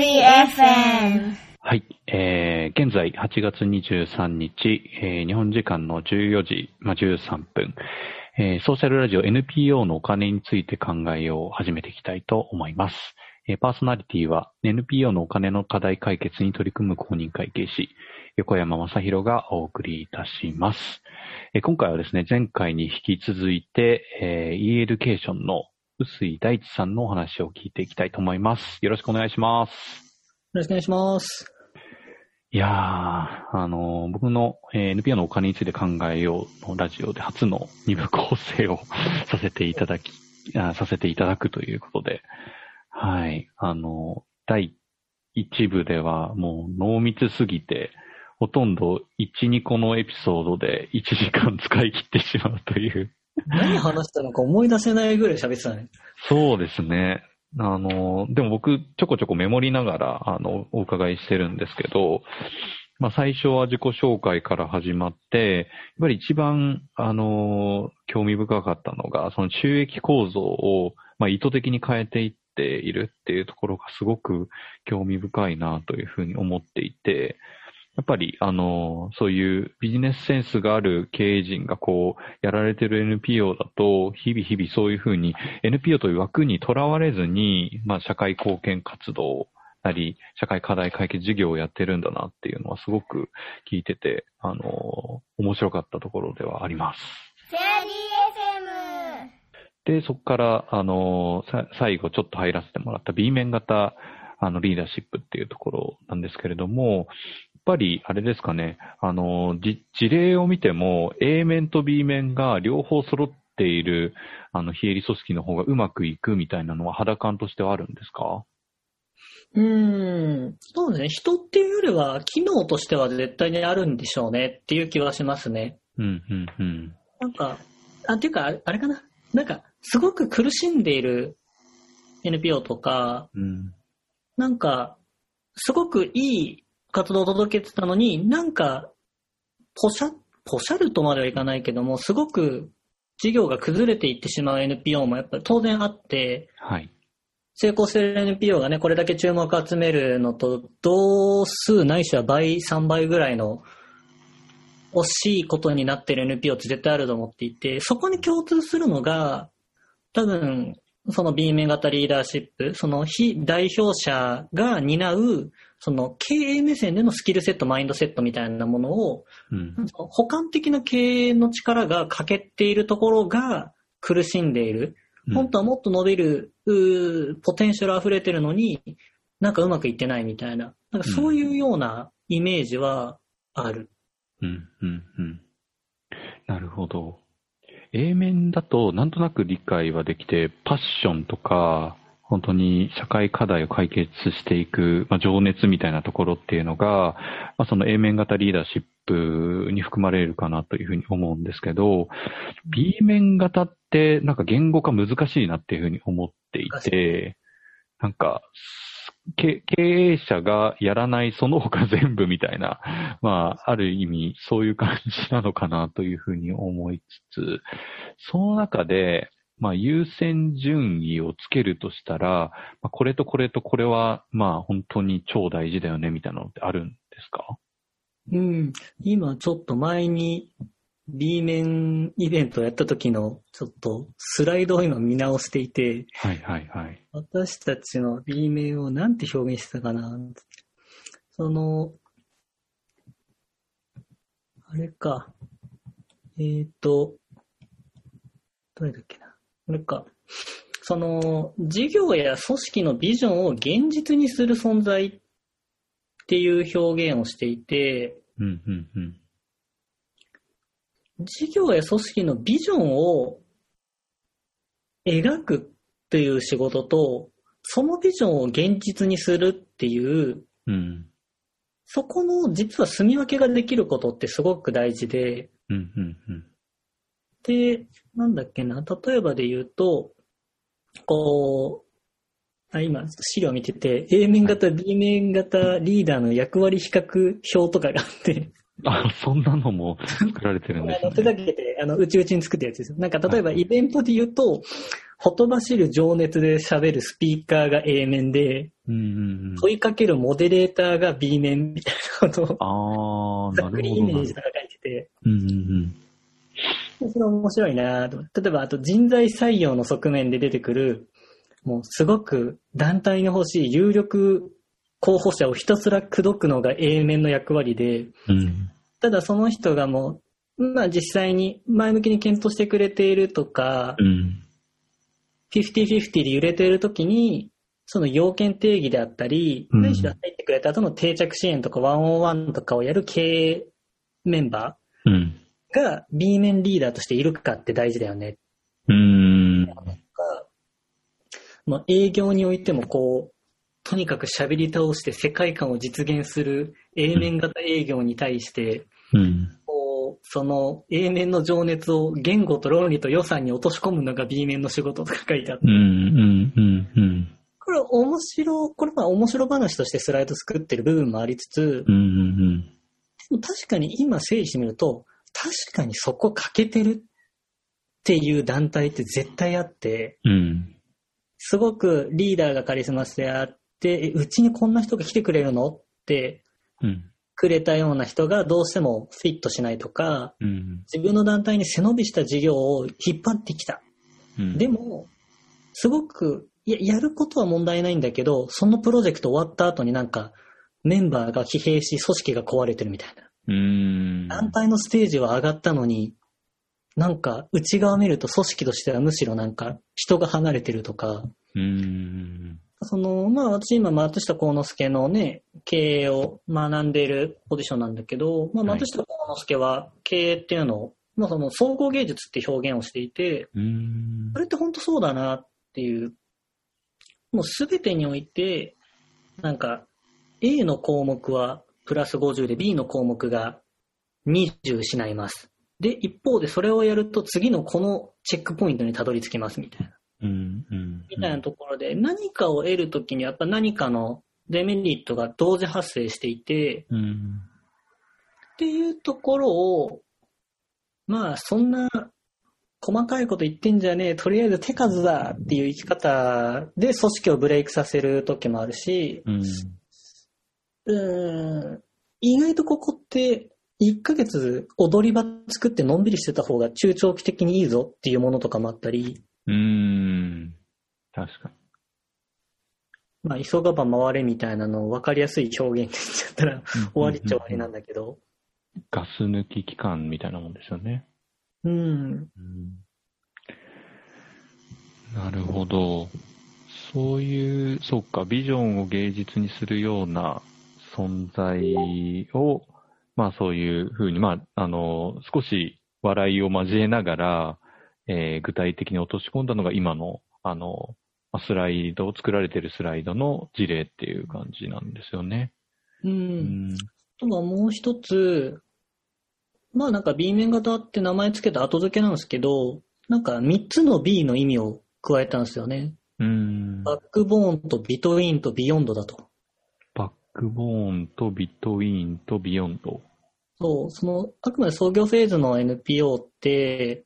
リ FM。はい。えー、現在8月23日、えー日本時間の14時、まあ、13分、えーソーシャルラジオ NPO のお金について考えようを始めていきたいと思います。えーパーソナリティは NPO のお金の課題解決に取り組む公認会計士、横山正宏がお送りいたします。えー今回はですね、前回に引き続いて、えー、 e-Education の臼井大地さんのお話を聞いていきたいと思います。よろしくお願いします。よろしくお願いします。いやー、あのー僕の、えー NPO のお金について考えようのラジオで初の二部構成をさせていただき、あさせていただくということで、はい、あのー第1部ではもう濃密すぎて、ほとんど1、2個のエピソードで1時間使い切ってしまうという。何話したのか思い出せないぐらい喋ってたね。そうですね。あの、でも僕、ちょこちょこメモりながら、あの、お伺いしてるんですけど、まあ、最初は自己紹介から始まって、やっぱり一番、あの、興味深かったのが、その収益構造を、まあ、意図的に変えていっているっていうところがすごく興味深いなというふうに思っていて、やっぱり、あの、そういうビジネスセンスがある経営陣がこう、やられてる NPO だと、日々日々そういうふうに NPO という枠にとらわれずに、まあ、社会貢献活動なり、社会課題解決事業をやってるんだなっていうのはすごく聞いてて、あの、面白かったところではあります。で、そこから、あの、さ最後ちょっと入らせてもらった B 面型、あの、リーダーシップっていうところなんですけれども、ぱり、あれですかね、あの、じ事例を見ても、A 面と B 面が両方揃っている、あの、非営利組織の方がうまくいくみたいなのは肌感としてはあるんですか？うーん。そうですね。人っていうよりは、機能としては絶対にあるんでしょうねっていう気はしますね。うん、うん、うん。なんか、あ、っていうか、あれあれかな？なんか、すごく苦しんでいる NPO とか、うん、なんか、すごくいい活動を届けてたのに、なんか、ポシャ、ポシャるとまではいかないけども、すごく事業が崩れていってしまう NPO もやっぱり当然あって、はい。成功してる NPO がね、これだけ注目を集めるのと、同数ないしは倍、3倍ぐらいの惜しいことになってる NPO って絶対あると思っていて、そこに共通するのが、多分、その B 面型リーダーシップ、その非代表者が担う、その経営目線でのスキルセット、マインドセットみたいなものを、うん、補完的な経営の力が欠けているところが苦しんでいる。本当はもっと伸びる、うーポテンシャル溢れてるのに、なんかうまくいってないみたいな。なんかそういうようなイメージはある。うん、うん、うん。なるほど。A 面だとなんとなく理解はできて、パッションとか、本当に社会課題を解決していく、まあ、情熱みたいなところっていうのが、まあ、その A 面型リーダーシップに含まれるかなというふうに思うんですけど、B 面型ってなんか言語化難しいなっていうふうに思っていて、なんか、経経営者がやらないその他全部みたいな、まあ、ある意味そういう感じなのかなというふうに思いつつ、その中で、まあ、優先順位をつけるとしたら、まあ、これとこれとこれは、まあ、本当に超大事だよね、みたいなのってあるんですか？うん。今ちょっと前に B 面イベントをやった時のちょっとスライドを今見直していて、はいはいはい。私たちの B 面をなんて表現してたかな？その、あれか。えっ、ー、と、どれだっけな？これか。その、事業や組織のビジョンを現実にする存在っていう表現をしていて、うんうんうん。事業や組織のビジョンを描くっていう仕事と、そのビジョンを現実にするっていう、うん。そこの実は住み分けができることってすごく大事で、うんうんうん。で、なんだっけな、例えばで言うと、こう、あ今、資料見てて、A 面型、B 面型リーダーの役割比較表とかがあって、あ、そんなのも作られてるんです あの手だね。けで、あの、うちうちに作ったやつですよ。なんか、例えばイベントで言うと、ほとばしる情熱で喋るスピーカーが A 面で、うんうんうん。問いかけるモデレーターが B 面みたいなことを、ああ、ざっくなるほどな。りイメージとか書いてて、うんうんそれ面白いなと例えば、あと人材採用の側面で出てくる、もうすごく団体に欲しい有力候補者をひたすら口説くのが A 面の役割で、うん。うん。ただその人がもう、まあ実際に前向きに検討してくれているとか、うん。50-50で揺れているときに、その要件定義であったり、うん何しろ入ってくれた後の定着支援とかワンオンワンとかをやる経営メンバうん。ーが B 面リーダーとしているかって大事だよね。うん。まあ、営業においてもこう、とにかく喋り倒して世界観を実現する A 面型営業に対して、うん。こう、その A 面の情熱を言語と論理と予算に落とし込むのが B 面の仕事とか書いてあって、うん。うん。うん。うん。これ面白、これまあ面白話としてスライド作ってる部分もありつつ、うん。うん。でも確かに今整理してみると、確かにそこ欠けてるっていう団体って絶対あって、うん。すごくリーダーがカリスマ性あって、えうちにこんな人が来てくれるのってうん。くれたような人がどうしてもフィットしないとか、うん。自分の団体に背伸びした事業を引っ張ってきた。うん。でも、すごく、いや、やることは問題ないんだけど、そのプロジェクト終わった後になんか、メンバーが疲弊し、組織が壊れてるみたいな。うん。団体のステージは上がったのに、なんか、内側見ると組織としてはむしろなんか、人が離れてるとか、うん。その、まあ私今、松下幸之助のね、経営を学んでいるポジションなんだけど、まあはい松下幸之助は経営っていうのを、まあその総合芸術って表現をしていて、うんそ。れって本当そうだなっていう、もうすべてにおいて、なんか、A の項目はプラス50で B の項目が20失います。で、一方でそれをやると次のこのチェックポイントにたどり着きますみたいな。うん。うん。みたいなところで、何かを得るときにやっぱ何かのデメリットが同時発生していて、うん。っていうところを、まあそんな細かいこと言ってんじゃねえ、とりあえず手数だっていう生き方で組織をブレイクさせる時もあるし、うん。うーん、意外とここって1ヶ月踊り場作ってのんびりしてた方が中長期的にいいぞっていうものとかもあったり、うん。確かに。まあ急がば回れみたいなのを分かりやすい表現で言っちゃったら終わりっちゃ終わりなんだけど、ガス抜き期間みたいなもんですよね。うん、なるほど。そういう、そうか、ビジョンを芸術にするような存在を、まあそういうふうに、まあ、あの、少し笑いを交えながら、えー具体的に落とし込んだのが今の、あの、まあスライド、作られてるスライドの事例っていう感じなんですよね。う。うんん。あとはもう一つ、まあなんか B 面型って名前つけた後付けなんですけど、なんか3つの B の意味を加えたんですよね。うん。バックボーンと between と beyond だと。クボーンと between と beyond。そう、その、あくまで創業フェーズの NPO って、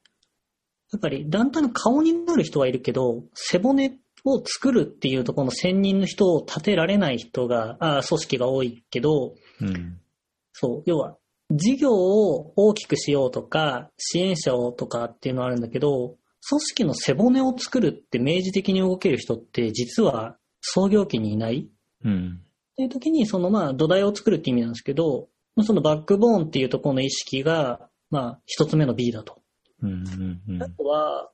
やっぱり団体の顔になる人はいるけど、背骨を作るっていうところの専任の人を立てられない人が、あ組織が多いけど、うん。そう、要は、事業を大きくしようとか、支援者をとかっていうのはあるんだけど、組織の背骨を作るって明示的に動ける人って実は創業期にいないうん。っていう時に、そのまあ土台を作るって意味なんですけど、まあそのバックボーンっていうところの意識が、まあ一つ目の B だと。うん。うん。うんあとは、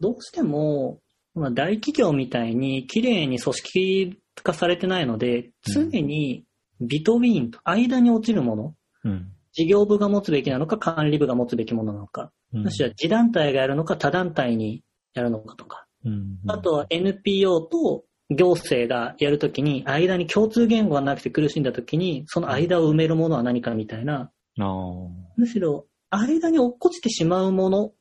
どうしても、まあ大企業みたいに綺麗に組織化されてないので、常にビトウィーンと間に落ちるもの、うん。事業部が持つべきなのか、管理部が持つべきものなのか、うんもしくは自団体がやるのか、他団体にやるのかとか、うん。あとは NPO と行政がやるときに、間に共通言語がなくて苦しんだときに、その間を埋めるものは何かみたいな。むしろ間に落っこちてしまうもの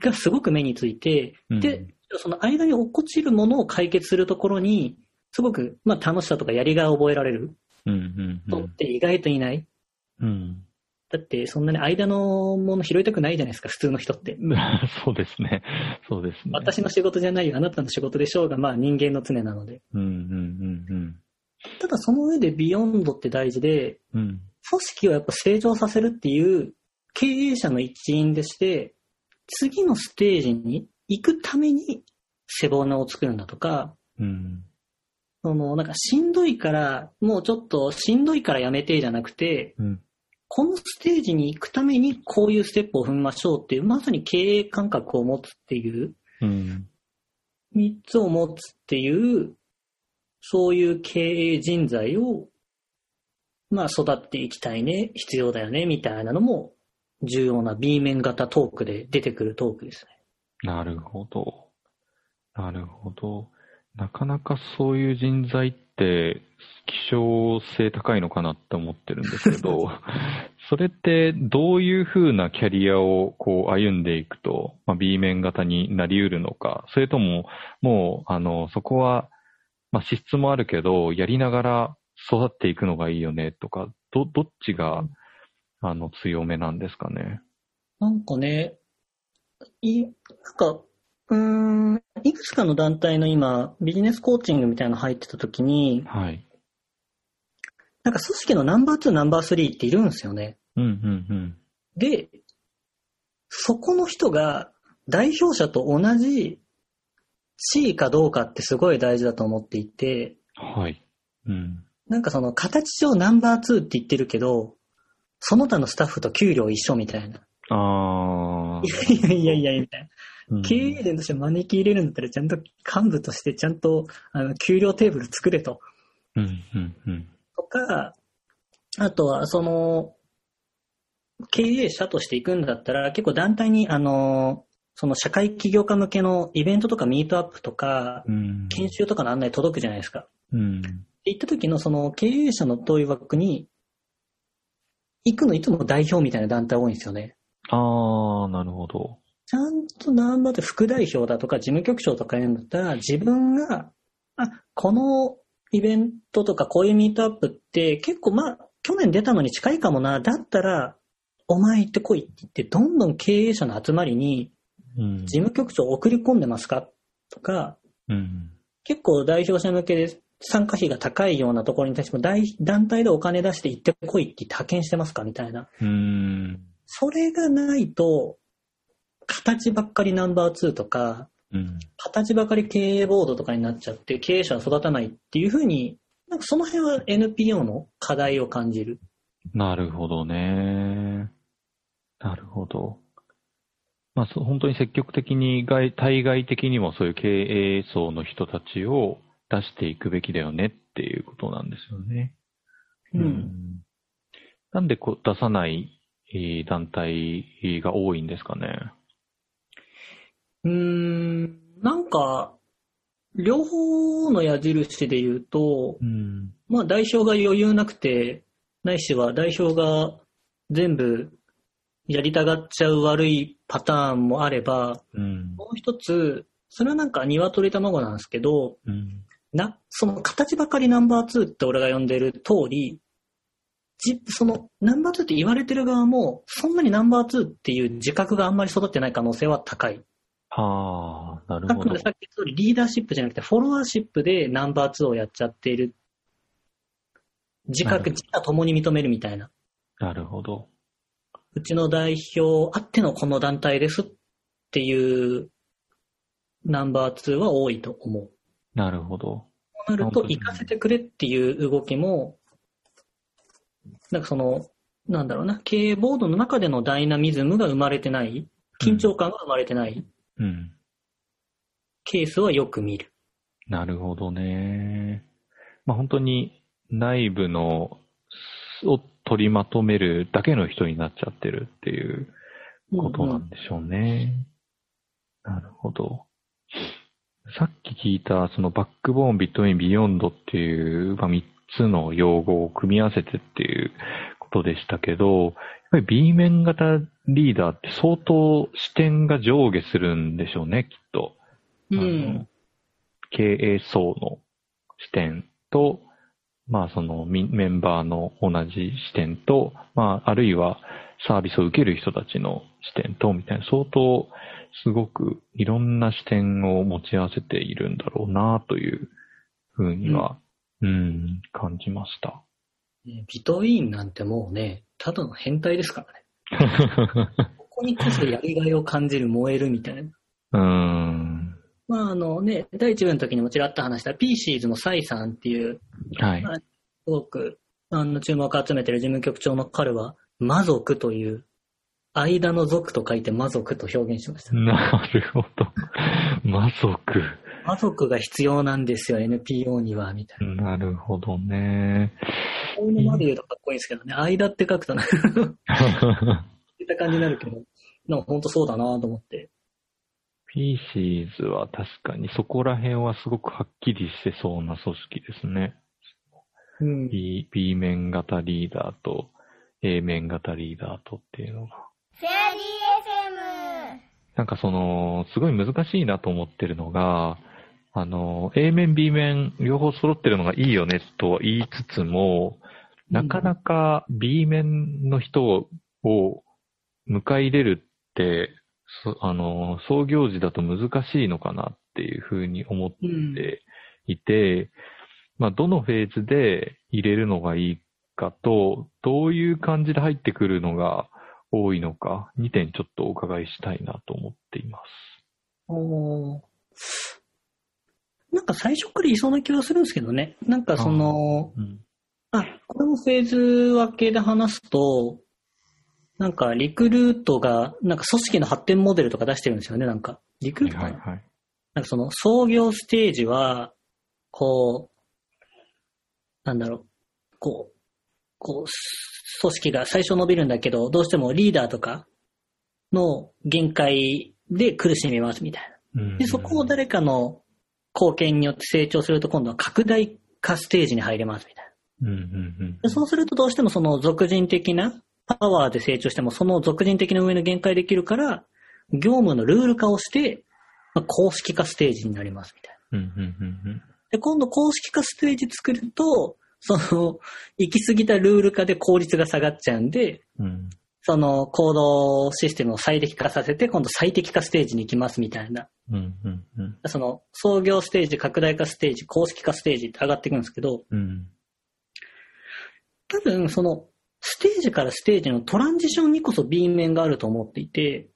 がすごく目について、うんで、その間に落っこちるものを解決するところに、すごく、まあ、楽しさとかやりがいを覚えられるうんうんうん人って意外といない。うん。だってそんなに間のもの拾いたくないじゃないですか、普通の人って。そうですね。そうですね。私の仕事じゃないよ、あなたの仕事でしょうが、まあ人間の常なので。うんうんうんただその上でビヨンドって大事で、うん。うん。組織をやっぱ成長させるっていう経営者の一員でして、次のステージに行くために背骨を作るんだとか、うん。そのなんかしんどいから、もうちょっとしんどいからやめてじゃなくて、うん。このステージに行くためにこういうステップを踏みましょうっていう、まさに経営感覚を持つっていう、うん。三つを持つっていう、そういう経営人材を、まあ育っていきたいね、必要だよね、みたいなのも重要な B 面型トークで出てくるトークですね。なるほど。なるほど。なかなかそういう人材って希少性高いのかなって思ってるんですけど、それってどういうふうなキャリアをこう歩んでいくと、まあ、B 面型になり得るのか、それとももうあのそこは、まあ、資質もあるけど、やりながら育っていくのがいいよねとか、ど、どっちがあの強めなんですかね？なんかね、い、なんか、うーん、いくつかの団体の今、ビジネスコーチングみたいなの入ってた時に、はい。なんか組織のナンバー2、ナンバー3っているんですよね。うんうんうん。で、そこの人が代表者と同じ地位かどうかってすごい大事だと思っていて、はい。うん。なんかその形上ナンバー2って言ってるけど、その他のスタッフと給料一緒みたいな。ああ。いやいやいや、みたいな。うん経営連として招き入れるんだったら、ちゃんと幹部としてちゃんと、あの、給料テーブル作れと。うんうんうん。とか、あとは、その、経営者として行くんだったら、結構団体に、あの、その社会起業家向けのイベントとかミートアップとか、うん。研修とかの案内届くじゃないですか。うん。っった時のその経営者の問い枠に、行くのいつも代表みたいな団体多いんですよね。ああ、なるほど。ちゃんとナンバーで副代表だとか事務局長とか言うんだったら、自分が、あ、このイベントとかこういうミートアップって結構まあ、去年出たのに近いかもな。だったら、お前行ってこいって言って、どんどん経営者の集まりにうん。事務局長送り込んでますか？とか、うん。結構代表者向けで参加費が高いようなところに対しても大団体でお金出して行ってこいって言って派遣してますか？みたいな。うん。それがないと、形ばっかりナンバー2とか、うん。形ばかり経営ボードとかになっちゃって経営者は育たないっていうふうに、なんかその辺は NPO の課題を感じる。なるほどね。なるほど。まあ、本当に積極的に外、対外的にもそういう経営層の人たちを出していくべきだよねっていうことなんですよね。うん。なんでこう出さないえー団体が多いんですかね。うーん、なんか、両方の矢印で言うと、うん。まあ代表が余裕なくて、ないしは代表が全部やりたがっちゃう悪いパターンもあれば、うん。もう一つ、それはなんか鶏卵なんですけど、うん。な、その形ばかりナンバー2って俺が呼んでる通り、じ、そのナンバー2って言われてる側も、そんなにナンバー2っていう自覚があんまり育ってない可能性は高い。はあ、なるほど。さっき言った通りリーダーシップじゃなくてフォロワーシップでナンバー2をやっちゃっている。自覚、自他共に認めるみたいな。なるほど。うちの代表あってのこの団体ですっていうナンバー2は多いと思う。なるほど。そうなると、行かせてくれっていう動きも、なんかその、なんだろうな、経営ボードの中でのダイナミズムが生まれてない、緊張感が生まれてないうん。ケースはよく見る。なるほどね。まあ本当に内部の、を取りまとめるだけの人になっちゃってるっていうことなんでしょうね。なるほど。さっき聞いた、その backbone、between、beyond っていう、まあ、3つの用語を組み合わせてっていうことでしたけど、やっぱり B 面型リーダーって相当視点が上下するんでしょうね、きっと。うん。経営層の視点と、まあそのミメンバーの同じ視点と、まああるいはサービスを受ける人たちの視点とみたいな相当すごくいろんな視点を持ち合わせているんだろうなというふうには、うん、感じました。ねビトウィーンなんてもうね、ただの変態ですからね。ここにこそやりがいを感じる、燃えるみたいな。うん。まああのね、第一部の時にもちらっと話したピーシーズのサイさんっていう、はい。すごくあの注目を集めてる事務局長の彼は、魔族という、間の族と書いて魔族と表現しました。なるほど。魔族。魔族が必要なんですよ、NPO には、みたいな。なるほどね。こういうのまで言うとかっこいいですけどね、間って書くとな、そういった感じになるけど、なんか本当そうだなと思って。ピーシーズは確かにそこら辺はすごくはっきりしてそうな組織ですね。うん。B, B 面型リーダーと A 面型リーダーとっていうのが。フェアリー FM。なんかその、すごい難しいなと思ってるのが、あの、A 面、B 面、両方揃ってるのがいいよねとは言いつつも、なかなか B 面の人を迎え入れるって、そあの、創業時だと難しいのかなっていうふうに思っうん。ていて、まあ、どのフェーズで入れるのがいいかと、どういう感じで入ってくるのが多いのか、2点ちょっとお伺いしたいなと思っています。おーなんか最初からいそうな気はするんですけどね。なんかその、うん。あ、これもフェーズ分けで話すと、なんかリクルートが、なんか組織の発展モデルとか出してるんですよね、なんか。リクルートはいはい。なんかその創業ステージは、こう、なんだろう、こう、こう、組織が最初伸びるんだけど、どうしてもリーダーとかの限界で苦しみますみたいな。うんで、そこを誰かの貢献によって成長すると今度は拡大化ステージに入れますみたいな。うんうんでそうするとどうしてもその俗人的なパワーで成長してもその俗人的な上の限界できるから、業務のルール化をして、まあ公式化ステージになりますみたいな。うん。うんうんうんで、今度公式化ステージ作ると、その、行き過ぎたルール化で効率が下がっちゃうんで、うん。うんその行動システムを最適化させて、今度最適化ステージに行きますみたいな。うんうんうんその、創業ステージ、拡大化ステージ、公式化ステージって上がっていくんですけど、うん。多分その、ステージからステージのトランジションにこそ B 面があると思っていて、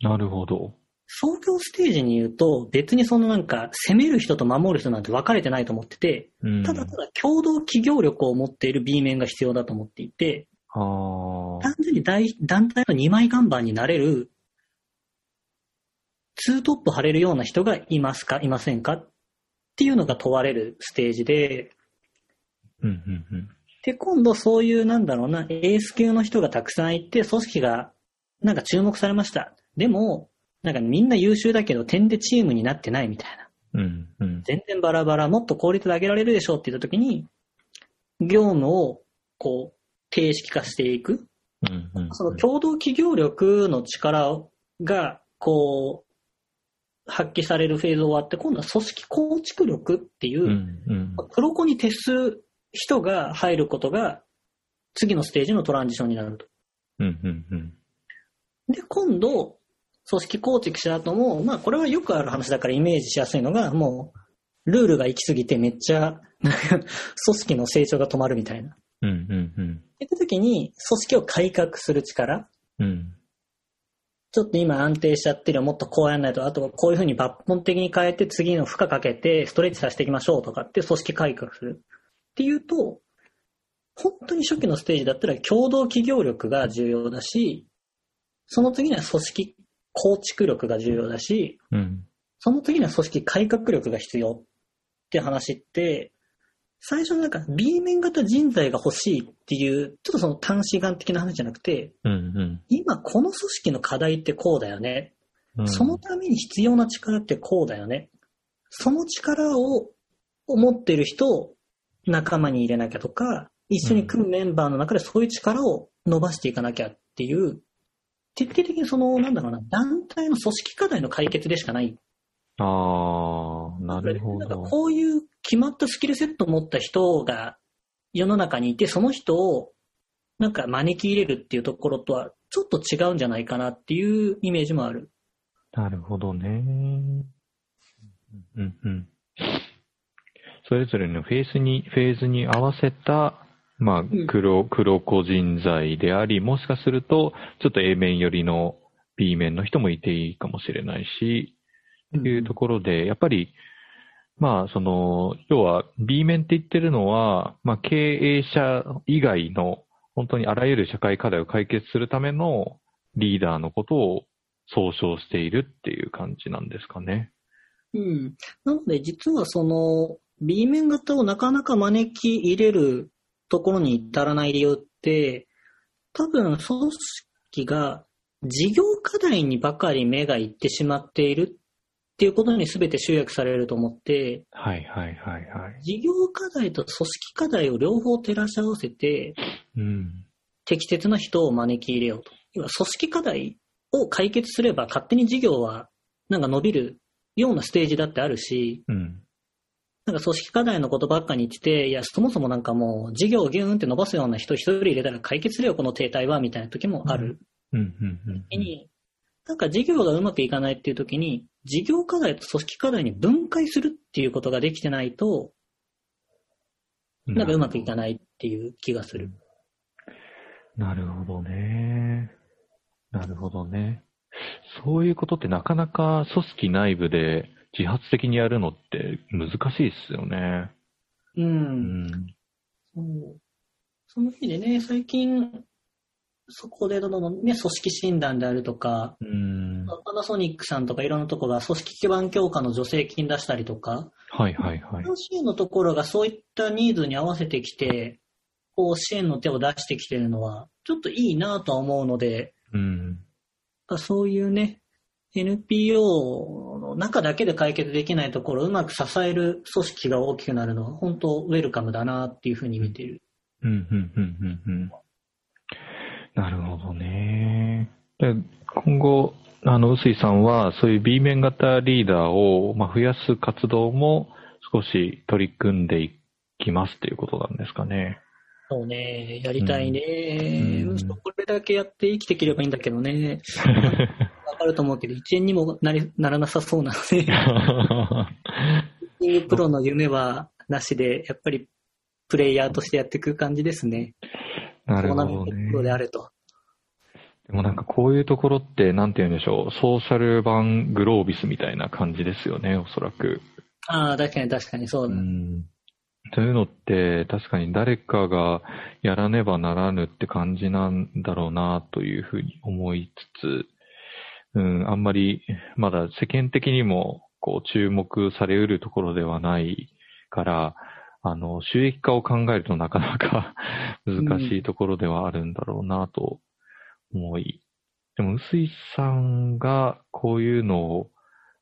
なるほど。創業ステージに言うと、別にそのなんか、攻める人と守る人なんて分かれてないと思ってて、うん。ただただ共同企業力を持っている B 面が必要だと思っていて。単純に大団体の2枚看板になれる、ツートップ張れるような人がいますか？いませんか？っていうのが問われるステージで、うんうんうん。で、今度そういうなんだろうな、エース級の人がたくさんいて、組織がなんか注目されました。でも、なんかみんな優秀だけど点でチームになってないみたいな。うんうん。全然バラバラ、もっと効率で上げられるでしょうって言った時に、業務をこう、定式化していく。うんうんうん。その共同企業力の力が、こう、発揮されるフェーズ終わって、今度は組織構築力っていうう、んうん。黒子に徹す人が入ることが、次のステージのトランジションになると。うんうんうん。で、今度、組織構築した後も、まあこれはよくある話だからイメージしやすいのが、もう、ルールが行き過ぎてめっちゃ、組織の成長が止まるみたいな。うんうんうん。って時に、組織を改革する力。うん。ちょっと今安定しちゃってるよもっとこうやんないと、あとはこういうふうに抜本的に変えて次の負荷かけてストレッチさせていきましょうとかって組織改革する。っていうと、本当に初期のステージだったら共同企業力が重要だし、その次には組織構築力が重要だし、うん。その次には組織改革力が必要って話って、最初のなんか B 面型人材が欲しいっていう、ちょっとその短視眼的な話じゃなくて、うん今この組織の課題ってこうだよね。うん。そのために必要な力ってこうだよね。その力を持ってる人を仲間に入れなきゃとか、一緒に組むメンバーの中でそういう力を伸ばしていかなきゃっていう、徹底的にその、なんだろうな、団体の組織課題の解決でしかない。ああ、なるほなんかど。こういう決まったスキルセットを持った人が世の中にいて、その人をなんか招き入れるっていうところとはちょっと違うんじゃないかなっていうイメージもある。なるほどね。うんうん。それぞれのフェーズに、フェーズに合わせた、まあん、黒、黒個人材であり、もしかすると、ちょっと A 面寄りの B 面の人もいていいかもしれないし、というところで、やっぱり、まあ、その、要は B 面って言ってるのは、まあ、経営者以外の、本当にあらゆる社会課題を解決するためのリーダーのことを総称しているっていう感じなんですかね。うん。なので、実はその、B 面型をなかなか招き入れるところに至らない理由って、多分、組織が事業課題にばかり目がいってしまっているっていうことに全て集約されると思って、はいはいはいはい。事業課題と組織課題を両方照らし合わせて、うん。適切な人を招き入れようと。要は組織課題を解決すれば勝手に事業はなんか伸びるようなステージだってあるし、うん。なんか組織課題のことばっかに言ってて、いや、そもそもなんかもう事業をギューンって伸ばすような人一人入れたら解決するよ、この停滞は、みたいな時もある。うんうんうん時に、なんか事業がうまくいかないっていう時に、事業課題と組織課題に分解するっていうことができてないと、うん。なんかうまくいかないっていう気がする。なるほどね。なるほどね。そういうことってなかなか組織内部で自発的にやるのって難しいですよね。う。うんん。そうその意味でね、最近、そこでどの、ね、組織診断であるとか、うん。パナソニックさんとかいろんなところが組織基盤強化の助成金出したりとか、はいはいはい。支援のところがそういったニーズに合わせてきて、こう支援の手を出してきてるのは、ちょっといいなとは思うので、うん。そういうね、NPO の中だけで解決できないところをうまく支える組織が大きくなるのは、本当ウェルカムだなっていうふうに見てる。うん、うん、うん、うん、うん。なるほどね。で今後、あの、臼井さんは、そういう B 面型リーダーを、まあ、増やす活動も少し取り組んでいきますっていうことなんですかね。そうね、やりたいね。うんこれだけやって生きていければいいんだけどね。わかると思うけど、1円にもなりならなさそうなので、プロの夢はなしで、やっぱりプレイヤーとしてやっていく感じですね。なるほどトプロでね。あれと。でもなんかこういうところって、なんて言うんでしょう、ソーシャル版グロービスみたいな感じですよね、おそらく。ああ、確かに確かにそうだ。うん。そういうのって確かに誰かがやらねばならぬって感じなんだろうなというふうに思いつつ、うん、あんまりまだ世間的にもこう注目されうるところではないから、あの、収益化を考えるとなかなか 難しいところではあるんだろうなと思い。でも、臼井さんがこういうのを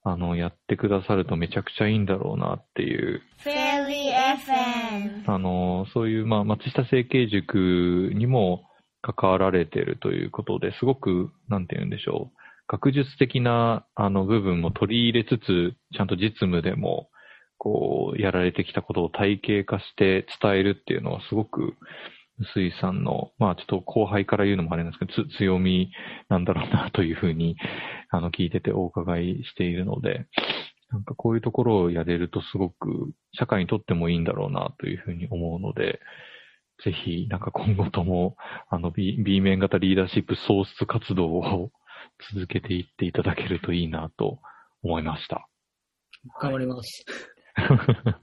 あの、やってくださるとめちゃくちゃいいんだろうなっていう.あの、そういう、まあ、松下整形塾にも関わられてるということですごく、なんて言うんでしょう。学術的な、あの、部分も取り入れつつ、ちゃんと実務でも、こう、やられてきたことを体系化して伝えるっていうのはすごく、臼井さんの、まあちょっと後輩から言うのもあれなんですけど、強みなんだろうなというふうに、あの、聞いててお伺いしているので、なんかこういうところをやれるとすごく社会にとってもいいんだろうなというふうに思うので、ぜひ、なんか今後とも、あの B、B 面型リーダーシップ創出活動を続けていっていただけるといいなと思いました。頑張ります。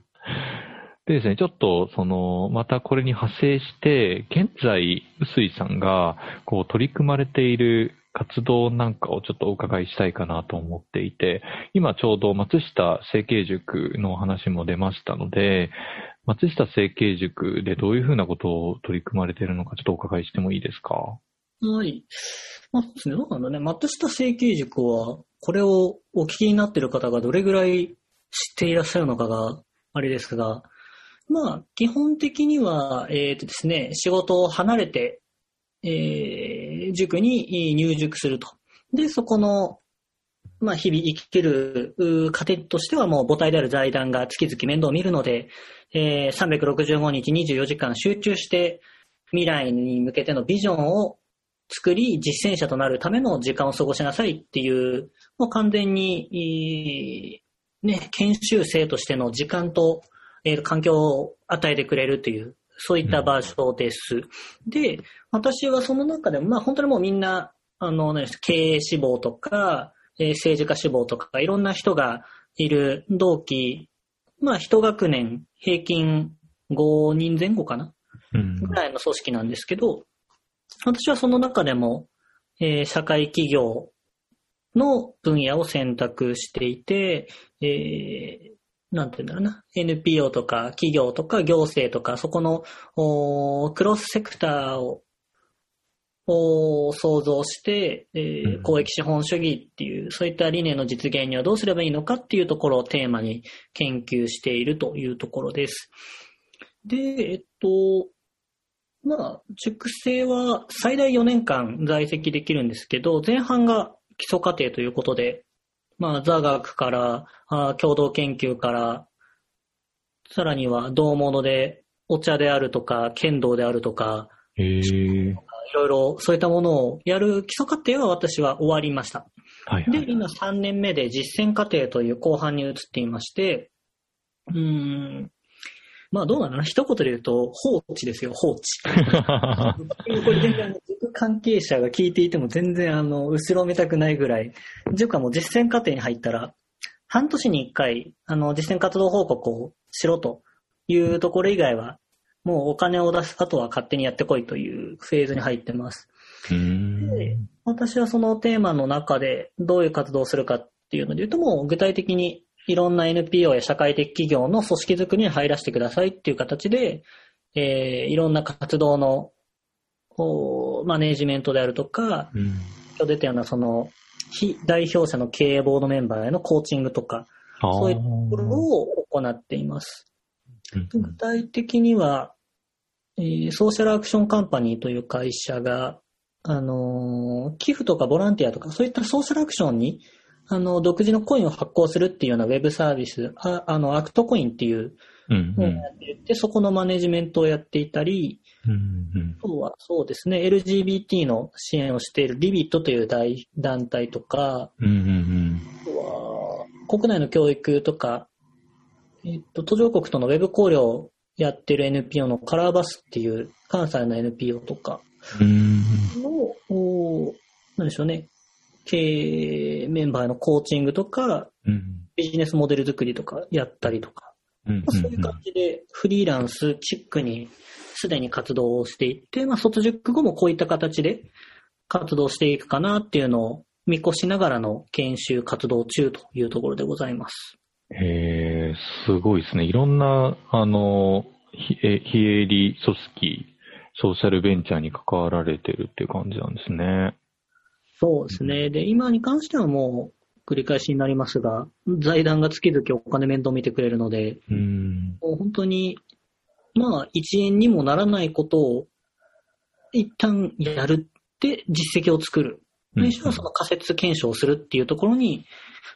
でですね、ちょっと、その、またこれに派生して、現在、臼井さんが、こう、取り組まれている活動なんかをちょっとお伺いしたいかなと思っていて、今ちょうど松下整形塾の話も出ましたので、松下整形塾でどういうふうなことを取り組まれているのか、ちょっとお伺いしてもいいですか？はい。まあ、そうですね。どうなんだね。松下整形塾は、これをお聞きになっている方がどれぐらい知っていらっしゃるのかが、あれですが、まあ、基本的には、えっ、とですね、仕事を離れて、えー塾に入塾すると。で、そこの、まあ、日々生きるう糧としてはもう母体である財団が月々面倒を見るので、えー365日24時間集中して未来に向けてのビジョンを作り、実践者となるための時間を過ごしなさいっていう、もう完全に、ね、研修生としての時間と、えー環境を与えてくれるという、そういった場所です。で、私はその中でも、まあ本当にもうみんな、あの、ね、経営志望とか、えー政治家志望とか、いろんな人がいる同期、まあ一学年平均5人前後かなうんぐらいの組織なんですけど、私はその中でも、えー社会企業の分野を選択していて、えーなんて言うんだろうな、NPO とか企業とか行政とか、そこのクロスセクターをを想像して、えーうん公益資本主義っていう、そういった理念の実現にはどうすればいいのかっていうところをテーマに研究しているというところです。で、えっと、まあ、塾生は最大4年間在籍できるんですけど、前半が基礎課程ということで、まあ、座学から、あー共同研究から、さらには同物でお茶であるとか、剣道であるとか。いろいろそういったものをやる基礎課程は私は終わりました。はいはい。で、今3年目で実践課程という後半に移っていまして、うーん、まあどうなの？一言で言うと、放置ですよ、放置。これ全然塾関係者が聞いていても全然あの、後ろめたくないぐらい、塾はもう実践課程に入ったら、半年に一回、あの、実践活動報告をしろというところ以外は、もうお金を出す、あとは勝手にやってこいというフェーズに入ってます。で私はそのテーマの中でどういう活動をするかっていうので言うともう具体的にいろんな NPO や社会的企業の組織づくりに入らせてくださいっていう形で、えーいろんな活動のおマネージメントであるとか、うん。今日出たようなその非代表者の経営ボードメンバーへのコーチングとか、あそういうところを行っています。うん具体的には、えーソーシャルアクションカンパニーという会社が、あのー寄付とかボランティアとか、そういったソーシャルアクションに、あの、独自のコインを発行するっていうようなウェブサービス、ああの、アクトコインっていううんうん。のをやっていて、そこのマネジメントをやっていたり、うんうんあとはそうですね、LGBT の支援をしているリビットという大団体とか、うんうんあとは国内の教育とか、えっと、途上国とのウェブ交流をやってる NPO のカラーバスっていう関西の NPO とかうんなんでしょうね、経営メンバーのコーチングとか、うんビジネスモデル作りとかやったりとか、うんまあそういう感じでフリーランスチックにすでに活動をしていって、まあ、卒塾後もこういった形で活動していくかなっていうのを見越しながらの研修活動中というところでございます。へえ、すごいですね。いろんな、あの、非営利組織、ソーシャルベンチャーに関わられてるっていう感じなんですね。そうですね。で、今に関してはもう繰り返しになりますが、財団が月々お金面倒見てくれるので、うん。もう本当に、まあ、一円にもならないことを一旦やるって実績を作る。ないしはその仮説検証をするっていうところに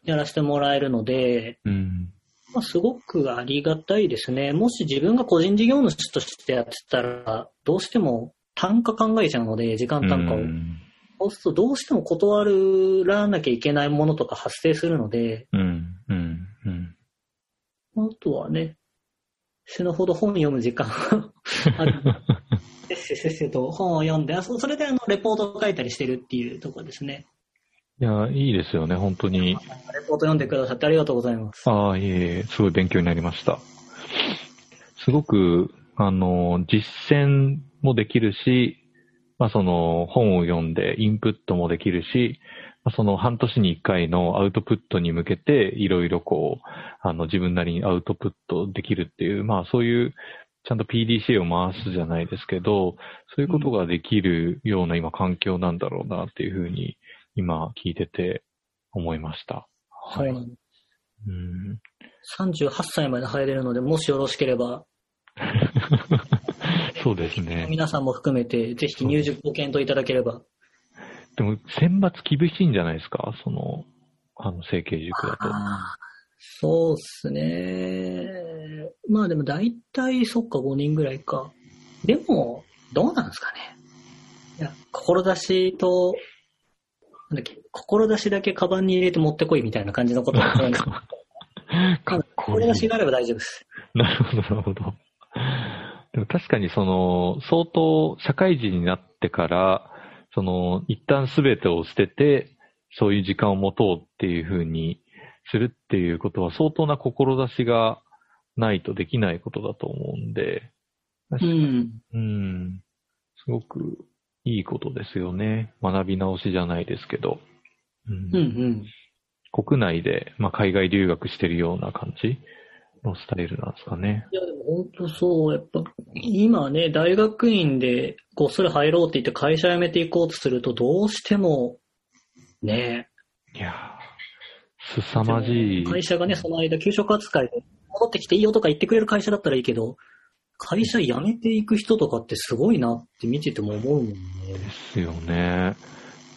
やらせてもらえるので、うん。まあ、すごくありがたいですね。もし自分が個人事業主としてやってたら、どうしても単価考えちゃうので、時間単価を。うん。そうするとどうしても断らなきゃいけないものとか発生するので、うん。うん。うん。あとはね、死ぬほど本読む時間が ある。せっせせっせと本を読んで、あそそれであのレポートを書いたりしてるっていうところですね。いや、いいですよね、本当に。レポート読んでくださってありがとうございます。ああ、いえいえ、すごい勉強になりました。すごく、あの、実践もできるし、まあその本を読んでインプットもできるし、まあその半年に一回のアウトプットに向けていろいろこう、あの自分なりにアウトプットできるっていう、まあそういうちゃんと PDCA を回すじゃないですけど、そういうことができるような今環境なんだろうなっていうふうに今聞いてて思いました。そうなんです。うん38歳まで入れるので、もしよろしければ、そうですね。皆さんも含めて、ぜひ入塾ご検討いただければ。でも、選抜厳しいんじゃないですか？その、あの、成形塾だと。そうっすね。まあでも大体そっか5人ぐらいか。でも、どうなんですかね。いや、志と、なんだっけ、志だけカバンに入れて持ってこいみたいな感じのことがあるんかっこいい。志があれば大丈夫です。なるほど、なるほど。でも確かにその、相当社会人になってから、その、一旦すべてを捨てて、そういう時間を持とうっていうふうにするっていうことは相当な志がないとできないことだと思うんで、確かにうん。うん、すごくいいことですよね。学び直しじゃないですけど。うんうんうん。国内で、まあ、海外留学してるような感じのスタイルなんですかね。いや、でも本当そう、やっぱ、今ね、大学院でごっそり入ろうって言って会社辞めていこうとすると、どうしても、ね、いやー、凄まじい。会社がね、その間、給食扱いで戻ってきていいよとか言ってくれる会社だったらいいけど、会社辞めていく人とかってすごいなって見てても思うもんね。ですよね。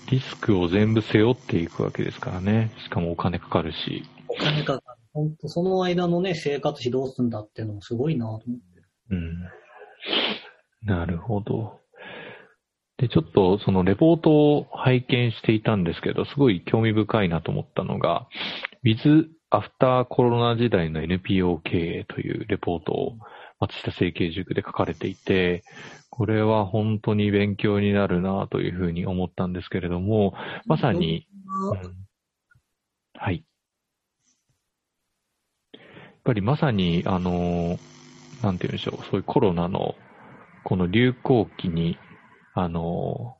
リスクを全部背負っていくわけですからね。しかもお金かかるし。お金かかる。本当その間のね、生活費どうすんだっていうのもすごいなと思って。うん。なるほど。で、ちょっとそのレポートを拝見していたんですけど、すごい興味深いなと思ったのが、With After コロナ時代の NPO 経営というレポートを松下整形塾で書かれていて、これは本当に勉強になるなというふうに思ったんですけれども、まさに、うんはい。やっぱりまさに、あの、なんて言うんでしょう、そういうコロナの、この流行期に、あの、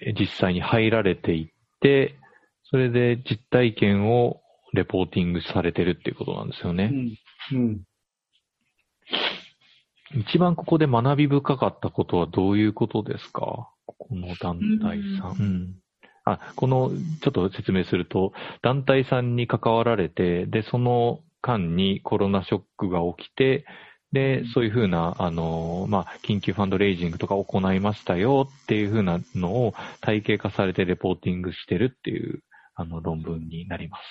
え実際に入られていって、それで実体験をレポーティングされてるっていうことなんですよね。うん。うん。一番ここで学び深かったことはどういうことですか？この団体さん。うん。あ、この、ちょっと説明すると、団体さんに関わられて、で、その間にコロナショックが起きて、で、そういうふうな、あの、まあ、緊急ファンドレイジングとか行いましたよっていうふうなのを体系化されてレポーティングしてるっていう、あの、論文になります。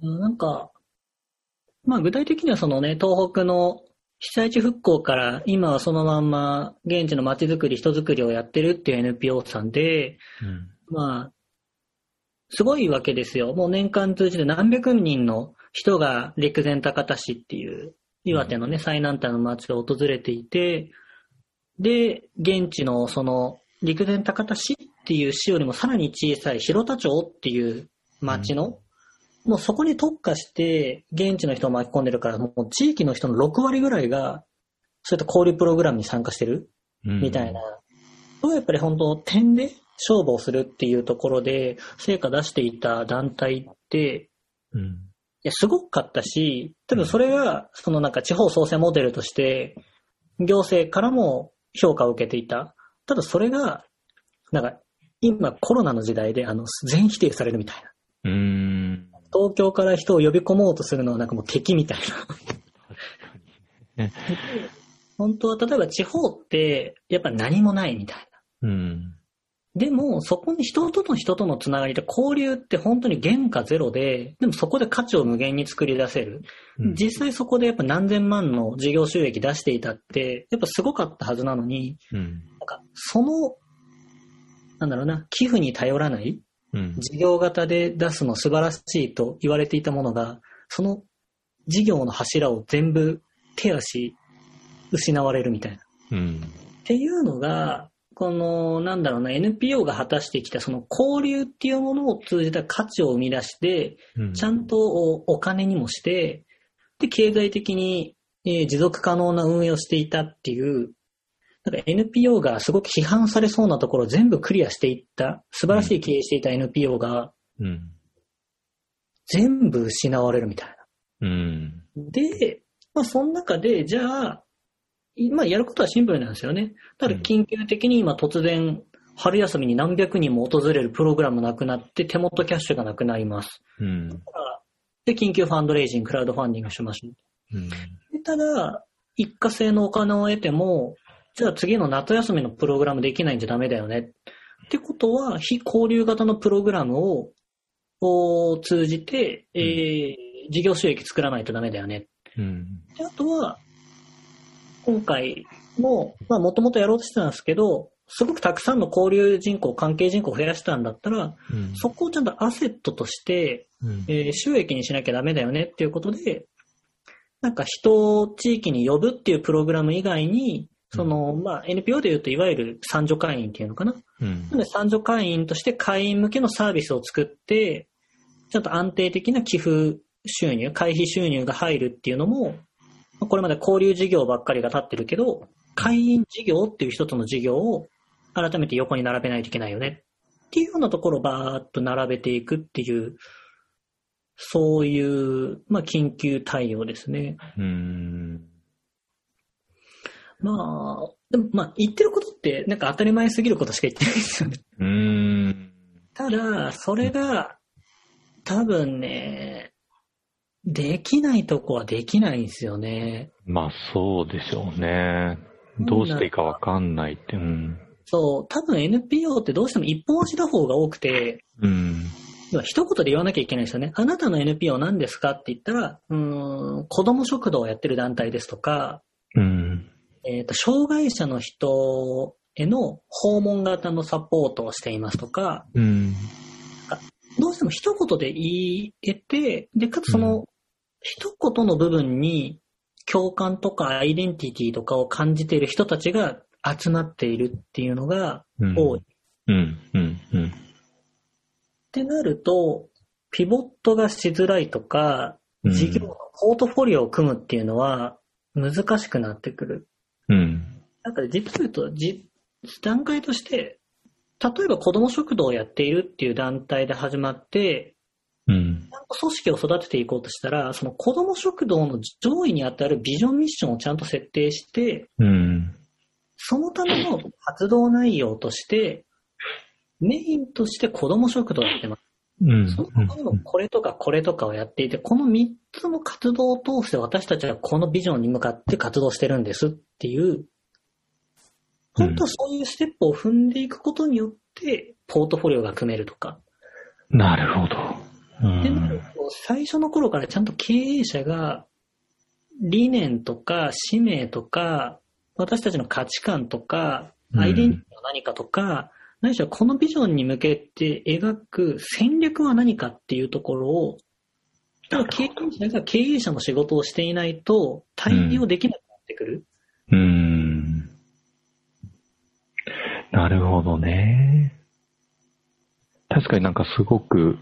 なんか、まあ具体的にはそのね、東北の被災地復興から今はそのまんま現地の街づくり、人づくりをやってるっていう NPO さんで、うん。まあ、すごいわけですよ。もう年間通じて何百人の人が陸前高田市っていう岩手のね、最南端の町を訪れていて、で、現地のその陸前高田市っていう市よりもさらに小さい広田町っていう町の、もうそこに特化して現地の人を巻き込んでるから、もう地域の人の6割ぐらいが、そういった交流プログラムに参加してるうんみたいな。そうやっぱり本当点で勝負をするっていうところで成果出していた団体って、うん。いや、すごかったし、多分それが、そのなんか地方創生モデルとして、行政からも評価を受けていた。ただそれが、なんか、今コロナの時代で、あの、全否定されるみたいな。うん。東京から人を呼び込もうとするのはなんかもう敵みたいな。ね 本当は、例えば地方って、やっぱ何もないみたいな。うん。でも、そこに人との人とのつながりで交流って本当に原価ゼロで、でもそこで価値を無限に作り出せる。うん実際そこでやっぱ何千万の事業収益出していたって、やっぱすごかったはずなのに、うん。なんかその、なんだろうな、寄付に頼らないうん。事業型で出すの素晴らしいと言われていたものが、その事業の柱を全部手足失われるみたいな。うん。っていうのが、この、なんだろうな、NPO が果たしてきたその交流っていうものを通じた価値を生み出して、うんちゃんとおお金にもして、で、経済的に、えー持続可能な運営をしていたっていう、なんか NPO がすごく批判されそうなところを全部クリアしていった、素晴らしい経営していた NPO がうん。全部失われるみたいうん。な。で、まあ、その中で、じゃあ、今やることはシンプルなんですよね。ただうん緊急的に今突然、春休みに何百人も訪れるプログラムなくなって手元キャッシュがなくなります。うん。で、緊急ファンドレイジング、クラウドファンディングしましょう。うん。でただ、一過性のお金を得ても、じゃあ次の夏休みのプログラムできないんじゃダメだよね。ってことは、非交流型のプログラムをを通じて、えー事業収益作らないとダメだよね。うん。であとは、今回も、まあもともとやろうとしてたんですけど、すごくたくさんの交流人口、関係人口を増やしたんだったら、うん。そこをちゃんとアセットとして、うんえー収益にしなきゃダメだよねっていうことで、なんか人を地域に呼ぶっていうプログラム以外に、その、まあ NPO で言うといわゆる参助会員っていうのかな。うんなので参助会員として会員向けのサービスを作って、ちゃんと安定的な寄付収入、会費収入が入るっていうのも、まあこれまで交流事業ばっかりが立ってるけど、会員事業っていう一つの事業を改めて横に並べないといけないよねっていうようなところをバーッと並べていくっていう、そういう、まあ、緊急対応ですね。うん。まあ、でもまあ、言ってることって、なんか当たり前すぎることしか言ってないですよね。うん。ただ、それが、多分ね、できないとこはできないんですよね。まあそうでしょうね。どうしていいかわかんないって。うん。そう、多分 NPO ってどうしても一方字打法が多くて、うん。一言で言わなきゃいけないですよね。あなたの NPO 何ですか？って言ったら、うーん、子供食堂をやってる団体ですとか、うん。えっ、と、障害者の人への訪問型のサポートをしていますとか、うん。どうしても一言で言えて、で、かつそうの、一言の部分に共感とかアイデンティティとかを感じている人たちが集まっているっていうのがうん。多い。っうん。うん。うん。てなると、ピボットがしづらいとか、うん事業のポートフォリオを組むっていうのは難しくなってくる。うん。だから実を言うと、じ段階として、例えば子供食堂をやっているっていう団体で始まって、うん。組織を育てていこうとしたら、その子供食堂の上位にあたるビジョンミッションをちゃんと設定して、うん。そのための活動内容として、メインとして子供食堂をやってます。うん。その他にもこれとかこれとかをやっていて、この3つの活動を通して私たちはこのビジョンに向かって活動してるんですっていう、本当はそういうステップを踏んでいくことによって、ポートフォリオが組めるとか。なるほど。うん。と、最初の頃からちゃんと経営者が理念とか使命とか、私たちの価値観とか、うんアイデンティティは何かとか、何しろこのビジョンに向けて描く戦略は何かっていうところを、ただ経営者が経営者の仕事をしていないと対応できなくなってくる。うん。なるほどね。確かになんかすごく、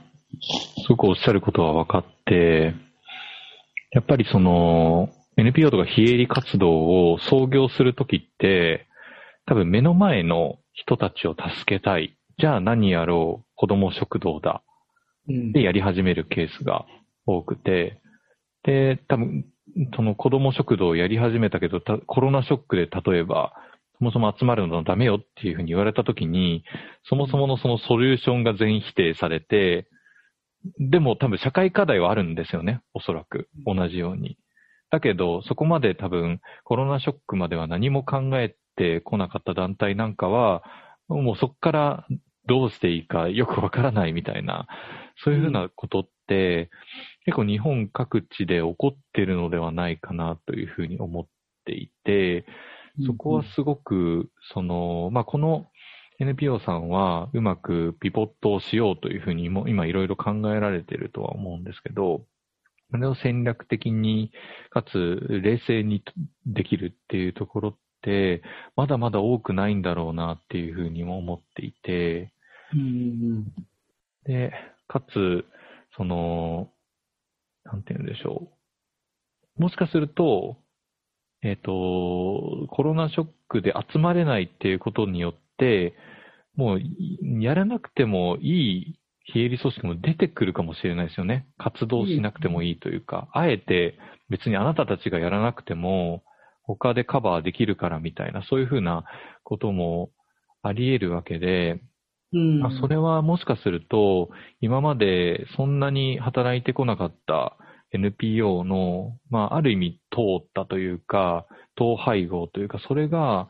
すごくおっしゃることは分かって、やっぱりその NPO とか非営利活動を創業するときって、多分目の前の人たちを助けたい。じゃあ何やろう子供食堂だ。うんでやり始めるケースが多くて、で、多分、その子供食堂をやり始めたけど、たコロナショックで例えば、そもそも集まるのはダメよっていうふうに言われたときに、そもそものそのソリューションが全否定されて、でも多分社会課題はあるんですよね、おそらく。同じように。だけど、そこまで多分コロナショックまでは何も考えてこなかった団体なんかは、もうそこからどうしていいかよくわからないみたいな、そういうふうなことって、結構日本各地で起こってるのではないかなというふうに思っていて、そこはすごく、その、まあ、この NPO さんはうまくピボットをしようというふうにも今いろいろ考えられているとは思うんですけど、それを戦略的にかつ冷静にできるっていうところって、まだまだ多くないんだろうなっていうふうにも思っていて、うんで、かつ、その、なんて言うんでしょう。もしかすると、えっ、と、コロナショックで集まれないっていうことによって、もうい、やらなくてもいい非営利組織も出てくるかもしれないですよね。活動しなくてもいいというか、あえて別にあなたたちがやらなくても、他でカバーできるからみたいな、そういうふうなこともあり得るわけで、うんまあ、それはもしかすると、今までそんなに働いてこなかった NPO の、まあ、ある意味通ったというか、統廃合というか、それが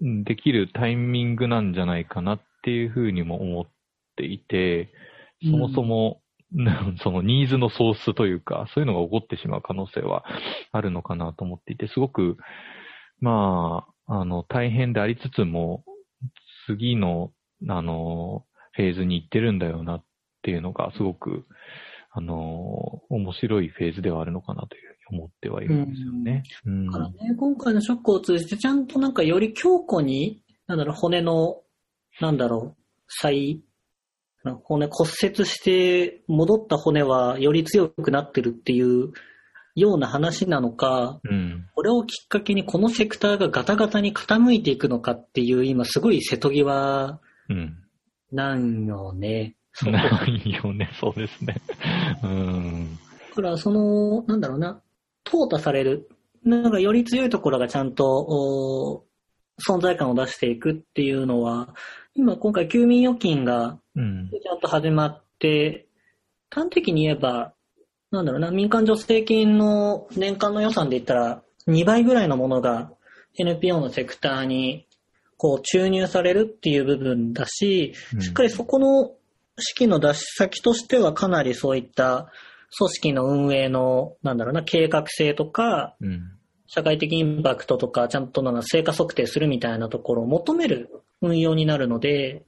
できるタイミングなんじゃないかなっていうふうにも思っていて、そもそもそのニーズのソースというか、そういうのが起こってしまう可能性はあるのかなと思っていて、すごく、まあ、あの、大変でありつつも、次の、あの、フェーズに行ってるんだよなっていうのが、すごく、あの、面白いフェーズではあるのかなという思ってはいるんですよね。うん。だからね、今回のショックを通じて、ちゃんとなんかより強固に、なんだろう、骨の、なんだろう、再、骨骨折して戻った骨はより強くなってるっていうような話なのか、うん、これをきっかけにこのセクターがガタガタに傾いていくのかっていう今すごい瀬戸際なんよね。う。ん、ないよね、そうですね。うん。だからその、なんだろうな、淘汰される、なんかより強いところがちゃんと存在感を出していくっていうのは、今今回休眠預金がちゃんと始まって、うん、端的に言えば、なんだろうな、民間助成金の年間の予算で言ったら、2倍ぐらいのものが NPO のセクターにこう注入されるっていう部分だし、しっかりそこの資金の出し先としてはかなりそういった組織の運営の、なんだろうな、計画性とか、社会的インパクトとか、ちゃんとな成果測定するみたいなところを求める運用になるので、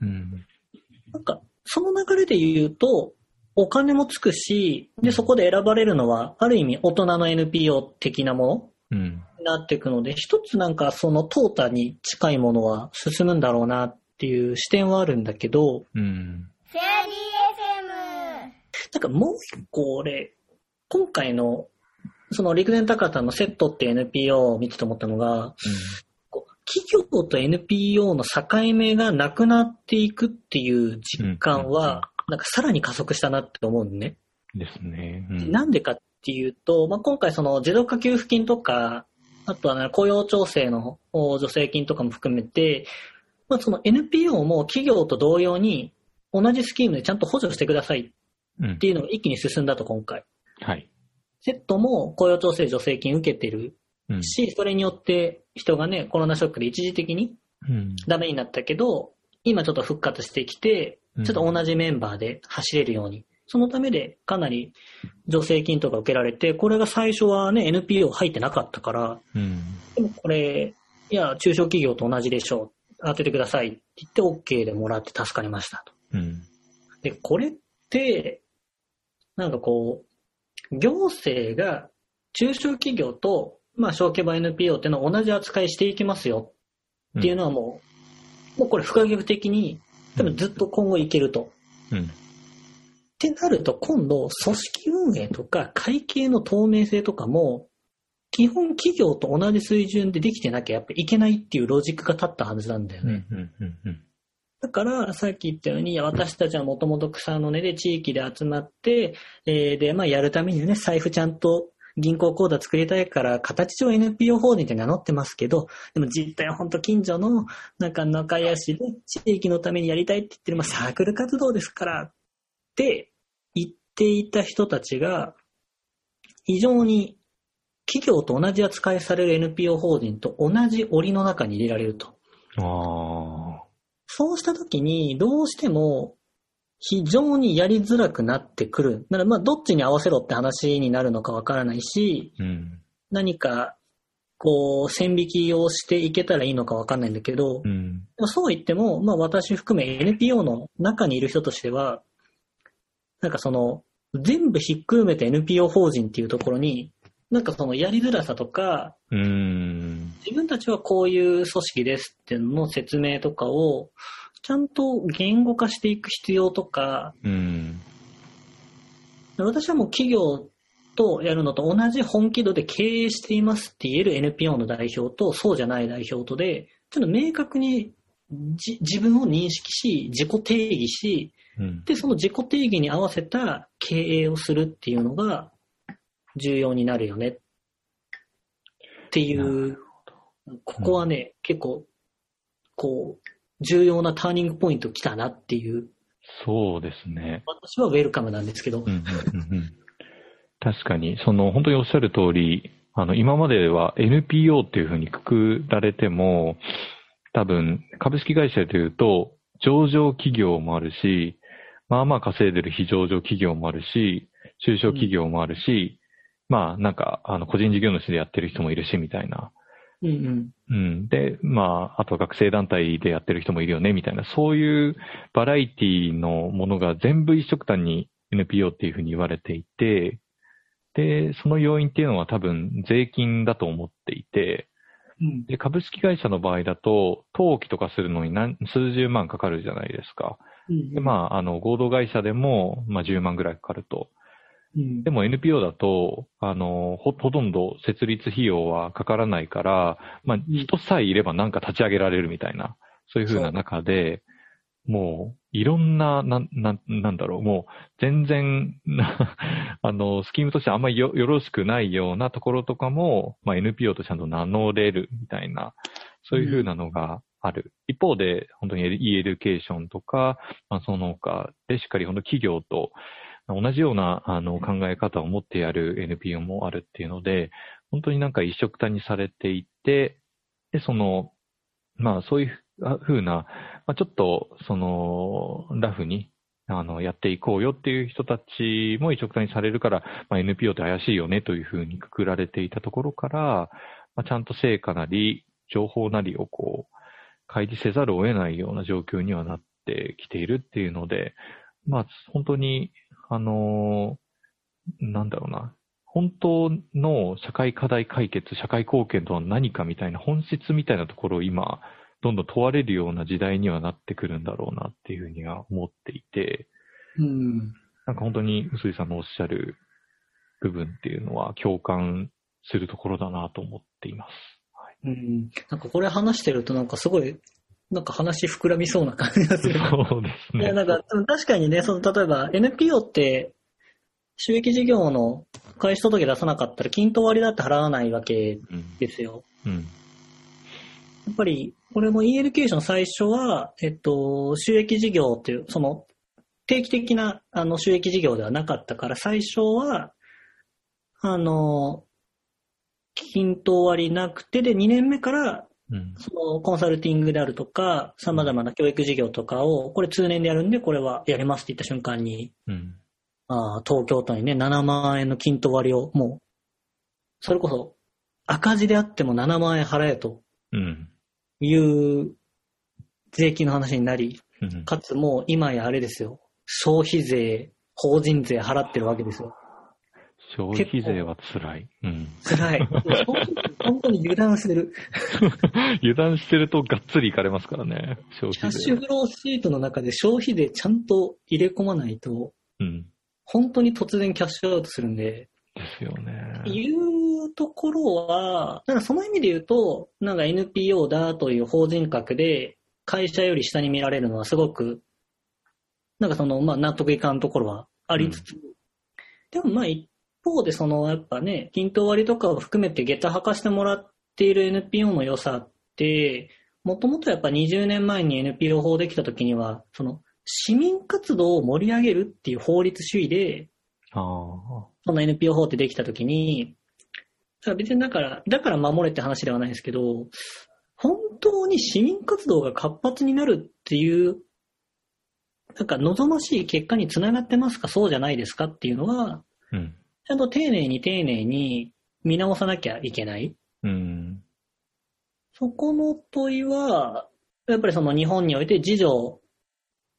なんか、その流れで言うと、お金もつくし、で、そこで選ばれるのは、ある意味大人の NPO 的なものになっていくので、一つなんかその淘汰に近いものは進むんだろうなっていう視点はあるんだけど、うん!なんかもう一個俺、今回の、その陸前高田のセットって NPO を見てて思ったのが、うん企業と NPO の境目がなくなっていくっていう実感は、なんかさらに加速したなって思うね。ですね。うん、なんでかっていうと、まあ、今回その持続化給付金とか、あとは、ね、雇用調整の助成金とかも含めて、まあ、その NPO も企業と同様に同じスキームでちゃんと補助してくださいっていうのが一気に進んだと、今回。はい。セットも雇用調整助成金受けてるし、うん、それによって人がね、コロナショックで一時的にダメになったけど、今ちょっと復活してきて、ちょっと同じメンバーで走れるように。そのためでかなり助成金とか受けられて、これが最初はね、NPO 入ってなかったから、うん、でもこれ、いや、中小企業と同じでしょう。当ててくださいって言って OK でもらって助かりましたと。うん、で、これって、なんかこう、行政が中小企業と、まあ、小規模 NPO っていうのを同じ扱いしていきますよっていうのはもう、うん、もうこれ不可逆的に多分ずっと今後いけると。うん。ってなると、今度、組織運営とか会計の透明性とかも、基本企業と同じ水準でできてなきゃやっぱいけないっていうロジックが立ったはずなんだよね。うんうんうんだから、さっき言ったように、私たちはもともと草の根で地域で集まって、えー、で、まあ、やるためにね、財布ちゃんと銀行口座作りたいから、形上 NPO 法人って名乗ってますけど、でも実態は本当近所の、なんか仲良しで、地域のためにやりたいって言ってる、まあサークル活動ですから、って言っていた人たちが、非常に企業と同じ扱いされる NPO 法人と同じ檻の中に入れられると。ああそうしたときに、どうしても非常にやりづらくなってくる。だからまあどっちに合わせろって話になるのかわからないし、うん、何かこう線引きをしていけたらいいのかわかんないんだけど、うん、そう言っても、まあ私含め NPO の中にいる人としては、なんかその全部ひっくるめて NPO 法人っていうところに、なんかそのやりづらさとか、自分たちはこういう組織ですっていうのの説明とかを、ちゃんと言語化していく必要とか、うん、私はもう企業とやるのと同じ本気度で経営していますって言える NPO の代表とそうじゃない代表とで、ちょっと明確に自分を認識し、自己定義し、うん、で、その自己定義に合わせた経営をするっていうのが重要になるよねっていう、ここはね、結構、こう、重要なターニングポイント来たなっていう。そうですね。私はウェルカムなんですけど。うんうんうんうん、確かに、その、本当におっしゃる通り、あの、今までは NPO っていうふうにくくられても、多分、株式会社でいうと、上場企業もあるし、まあまあ稼いでる非上場企業もあるし、中小企業もあるし、まあなんか、あの、個人事業主でやってる人もいるし、みたいな。うんうん。うん。で、まあ、あと学生団体でやってる人もいるよね、みたいな、そういうバラエティのものが全部一色単に NPO っていうふうに言われていて、で、その要因っていうのは多分税金だと思っていて、うん。で、株式会社の場合だと、登記とかするのに何数十万かかるじゃないですか。で、まあ、あの、合同会社でも、まあ、10万ぐらいかかると。うんでも NPO だと、あの、ほ、ほとんど設立費用はかからないから、まあ、人さえいればなんか立ち上げられるみたいな、そういう風な中で、もう、いろんな、なん、なん、なんだろう、もう、全然、な あの、スキームとしてあんまりよよろしくないようなところとかも、まあ、NPO とちゃんと名乗れるみたいな、そういう風なのがある。一方で、本当に e-Education とか、まあ、その他でしっかり本当企業と同じようなあの考え方を持ってやる NPO もあるっていうので、本当になんか一緒くたにされていて、で、その、まあそういうふうな、まあ、ちょっと、その、ラフに、あの、やっていこうよっていう人たちも一緒くたにされるから、まあ、NPO って怪しいよねというふうにくくられていたところから、まあ、ちゃんと成果なり、情報なりをこう、開示せざるを得ないような状況にはなってきているっていうので、まあ、本当に、あのなんだろうな、本当の社会課題解決、社会貢献とは何かみたいな本質みたいなところを今、どんどん問われるような時代にはなってくるんだろうなっていうふうには思っていて、うん。なんか本当に臼井さんのおっしゃる部分っていうのは共感するところだなと思っています。うん。なんかこれ話してるとなんかすごい、なんか話膨らみそうな感じがする。そうですね。いや、なんか、うん確かにね、その、例えば NPO って、収益事業の開始届出さなかったら均等割だって払わないわけうん。ですよ。うん。やっぱり、これも e-Education 最初は、えっと、収益事業っていう、その、定期的なあの収益事業ではなかったから、最初は、あの、均等割なくて、で、2年目から、うん。そのコンサルティングであるとか、様々な教育事業とかを、これ通年でやるんで、これはやりますって言った瞬間に、うん。あー東京都にね、7万円の均等割を、もう、それこそ、赤字であっても7万円払えとうん。いう税金の話になり、うん。かつもう今やあれですよ、消費税、法人税払ってるわけですよ。消費税は辛い。うん。辛い。本当に油断してる。油断してるとがっつりいかれますからね、消キャッ。シュフローシートの中で消費税ちゃんと入れ込まないと、うん。本当に突然キャッシュアウトするんで、ですよね。いうところは、なんかその意味で言うと、なんか NPO だという法人格で、会社より下に見られるのはすごく、なんかその、まあ納得いかんところはありつつ、でもまあ一方でその、やっぱね、均等割とかを含めて下駄履かしてもらっている NPO の良さって、もともとやっぱ20年前に NPO 法できた時には、その、市民活動を盛り上げるっていう法律主義で、ああ。その NPO 法ってできたときに、だから別にだから、だから守れって話ではないですけど、本当に市民活動が活発になるっていう、なんか望ましい結果につながってますかそうじゃないですかっていうのは、うん。ちゃんと丁寧に丁寧に見直さなきゃいけない。うん。そこの問いは、やっぱりその日本において自助、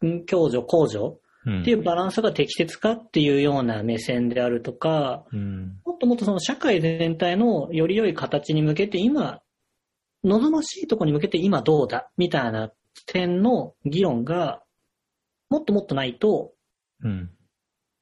ん共助、公助うん。っていうバランスが適切かっていうような目線であるとか、うん。もっともっとその社会全体のより良い形に向けて今、望ましいところに向けて今どうだみたいな点の議論がもっともっとないと、うん。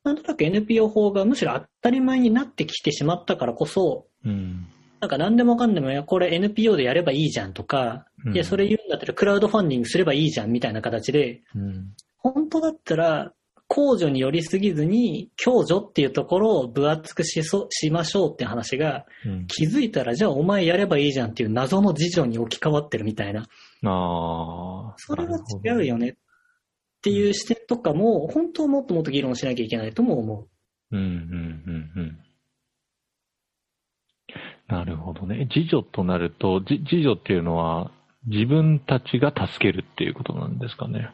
なんとなく NPO 法がむしろ当たり前になってきてしまったからこそ、うん。なんか何でもかんでも、いや、これ NPO でやればいいじゃんとか、うんいや、それ言うんだったらクラウドファンディングすればいいじゃんみたいな形で、うん。本当だったら、公助に寄りすぎずに、共助っていうところを分厚くしそしましょうっていう話が、うん。気づいたら、じゃあお前やればいいじゃんっていう謎の事情に置き換わってるみたいな。ああ。それは違うよねっていう視点とかも、本当はもっともっと議論しなきゃいけないとも思うん、うん、うん、うん。なるほどね。自助となると、じ自助っていうのは、自分たちが助けるっていうことなんですかね。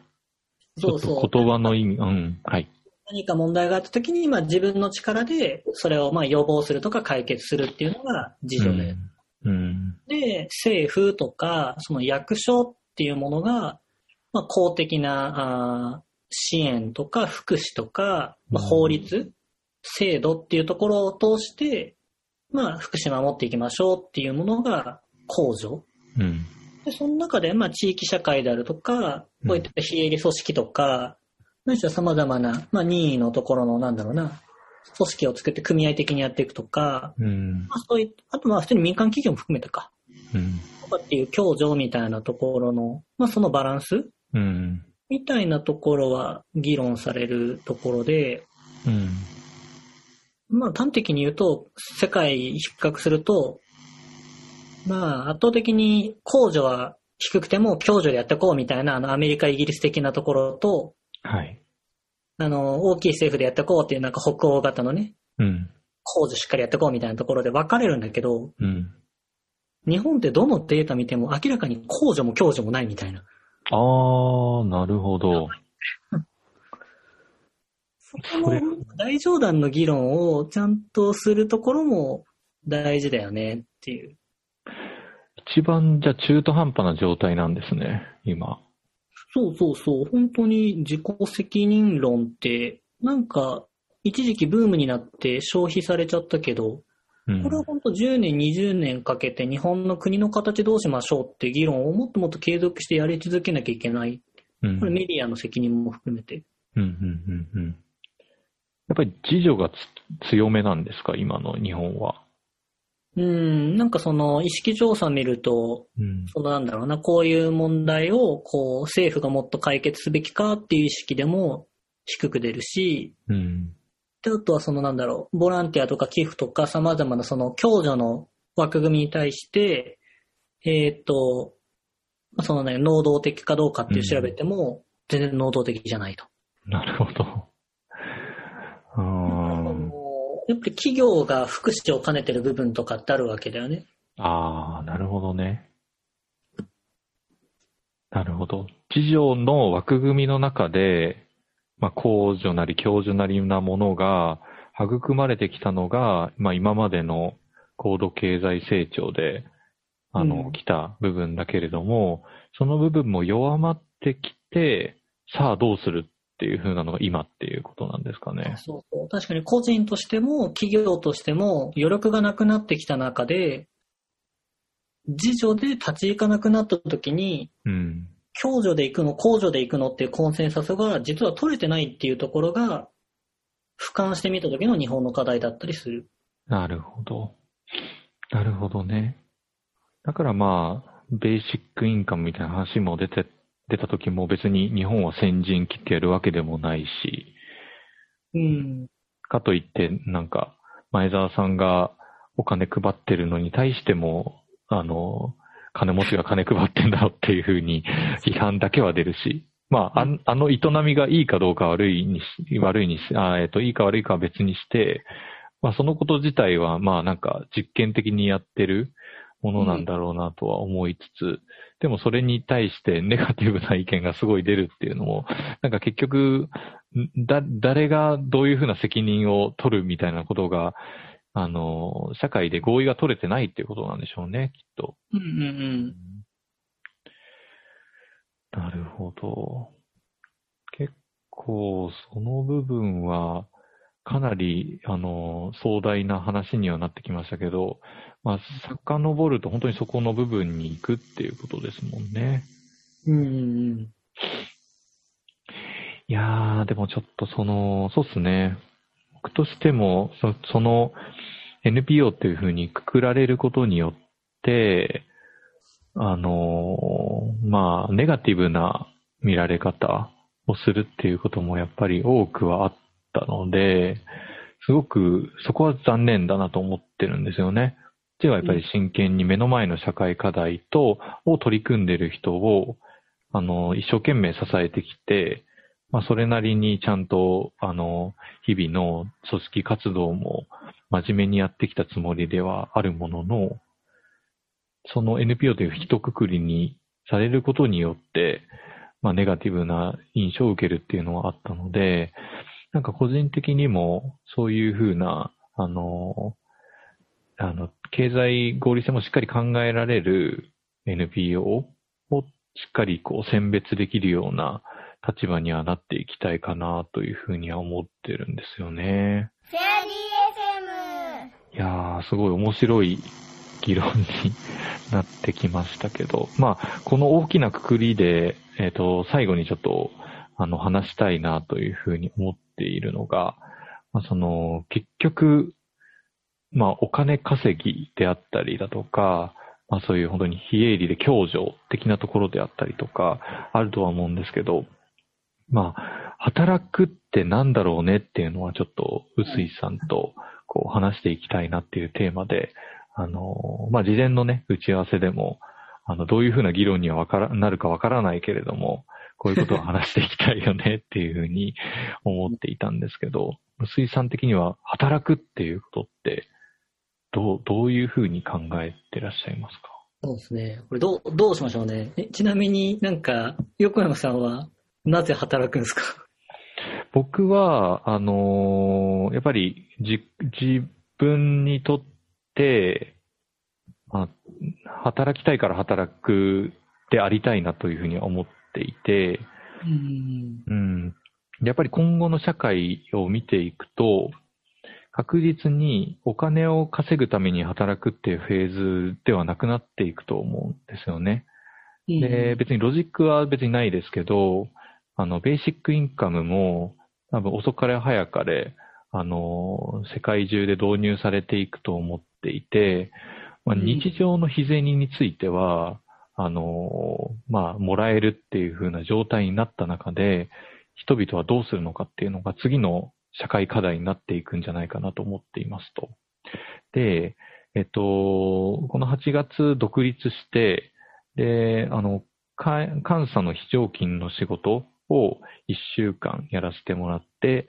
ちょっと言葉の意味、うん、はい。何か問題があった時に、まあ自分の力でそれをまあ予防するとか解決するっていうのが自助で。うん。うん。で、政府とか、その役所っていうものが、まあ公的なあー支援とか福祉とか、まあ、法律、制度っていうところを通して、まあ福祉守っていきましょうっていうものが公助。うん。で、その中で、まあ、地域社会であるとか、こういった非営利組織とか、ないしは様々な、まあ、任意のところの、なんだろうな、組織を作って組合的にやっていくとか、うん。まあ、そういあとまあ、普通に民間企業も含めてか、うん。とかっていう共助みたいなところの、まあ、そのバランスうん。みたいなところは議論されるところで、うん。まあ、端的に言うと、世界比較すると、まあ、圧倒的に控除は低くても共助でやっていこうみたいな、あの、アメリカ、イギリス的なところと、はい。あの、大きい政府でやっていこうっていうなんか北欧型のね、うん。控除しっかりやっていこうみたいなところで分かれるんだけど、うん。日本ってどのデータ見ても明らかに控除も共助もないみたいな。あー、なるほど。そこの大冗談の議論をちゃんとするところも大事だよねっていう。一番、じゃあ中途半端な状態なんですね、今。そうそうそう。本当に自己責任論って、なんか、一時期ブームになって消費されちゃったけど、うんこれは本当10年、20年かけて日本の国の形どうしましょうって議論をもっともっと継続してやり続けなきゃいけない。うんこれメディアの責任も含めて。うんうんうんうんやっぱり自助がつ強めなんですか、今の日本は。うん、なんかその意識調査見ると、うん。そのなんだろうな、こういう問題をこう政府がもっと解決すべきかっていう意識でも低く出るし、うん。で、あとはそのなんだろう、ボランティアとか寄付とか様々なその共助の枠組みに対して、えっ、と、まあそのね、能動的かどうかっていう調べても、全然能動的じゃないと。なるほど。うーん。やっぱり企業が福祉を兼ねてる部分とかってあるわけだよね。ああ、なるほどね。なるほど。自助の枠組みの中で、まあ、公助なり共助なりなものが育まれてきたのが、まあ、今までの高度経済成長で、あの、うん来た部分だけれども、その部分も弱まってきて、さあどうするっていう風なのが今っていうことなんですかね。そうそう。確かに個人としても企業としても余力がなくなってきた中で、自助で立ち行かなくなった時に、うん。共助で行くの、公助で行くのっていうコンセンサスが実は取れてないっていうところが、俯瞰してみた時の日本の課題だったりする。なるほど。なるほどね。だからまあ、ベーシックインカムみたいな話も出て、出た時も別に日本は先陣切ってやるわけでもないし、うん。かといってなんか前澤さんがお金配ってるのに対しても、あの、金持ちが金配ってんだろっていうふうに批判だけは出るし、まあ、あの営みがいいかどうか悪いにし、悪いにし、あえっと、いいか悪いかは別にして、まあ、そのこと自体は、まあ、なんか実験的にやってるものなんだろうなとは思いつつ、でもそれに対してネガティブな意見がすごい出るっていうのも、なんか結局、んだ、誰がどういうふうな責任を取るみたいなことが、あの、社会で合意が取れてないっていうことなんでしょうね、きっと。うんうんうん。なるほど。結構、その部分は、かなり、あの、壮大な話にはなってきましたけど、まあ、遡ると本当にそこの部分に行くっていうことですもんね。うんうんいやー、でもちょっとその、そうっすね。僕としても、その NPO っていうふうにくくられることによって、あのまあ、ネガティブな見られ方をするっていうこともやっぱり多くはあったので、すごくそこは残念だなと思ってるんですよね。ではやっぱり真剣に目の前の社会課題と、を取り組んでる人を、あの、一生懸命支えてきて、まあ、それなりにちゃんと、あの、日々の組織活動も真面目にやってきたつもりではあるものの、その NPO という一括りにされることによって、まあ、ネガティブな印象を受けるっていうのはあったので、なんか個人的にもそういうふうな、あの、あの、経済合理性もしっかり考えられる NPO をしっかりこう選別できるような立場にはなっていきたいかなというふうには思ってるんですよね。フェアリー FM! いやー、すごい面白い議論になってきましたけど、まあ、この大きなくくりで、えっ、と、最後にちょっと、あの、話したいなというふうに思っているのが、まあ、その、結局、まあ、お金稼ぎであったりだとか、まあ、そういう本当に非営利で共助的なところであったりとか、あるとは思うんですけど、まあ、働くってなんだろうねっていうのはちょっと、臼井さんとこう話していきたいなっていうテーマで、あの、まあ、事前のね、打ち合わせでも、あの、どういうふうな議論にはわから、なるかわからないけれども、こういうことを話していきたいよねっていうふうに 思っていたんですけど、臼井さん的には働くっていうことって、どう、どういうふうに考えてらっしゃいますか？そうですね。これどう、どうしましょうね。ちなみになんか、横山さんはなぜ働くんですか？僕は、あのーやっぱりじ、自分にとって、まあ、働きたいから働くでありたいなというふうには思っていて、うん。うん。やっぱり今後の社会を見ていくと、確実にお金を稼ぐために働くっていうフェーズではなくなっていくと思うんですよね。で、別にロジックは別にないですけど、あの、ベーシックインカムも多分遅かれ早かれ、あの、世界中で導入されていくと思っていて、まあ、うん日常の日銭については、あの、まあ、もらえるっていう風な状態になった中で、人々はどうするのかっていうのが次の社会課題になっていくんじゃないかなと思っていますと。で、えっと、この8月独立して、で、あの、か監査の非常勤の仕事を1週間やらせてもらって、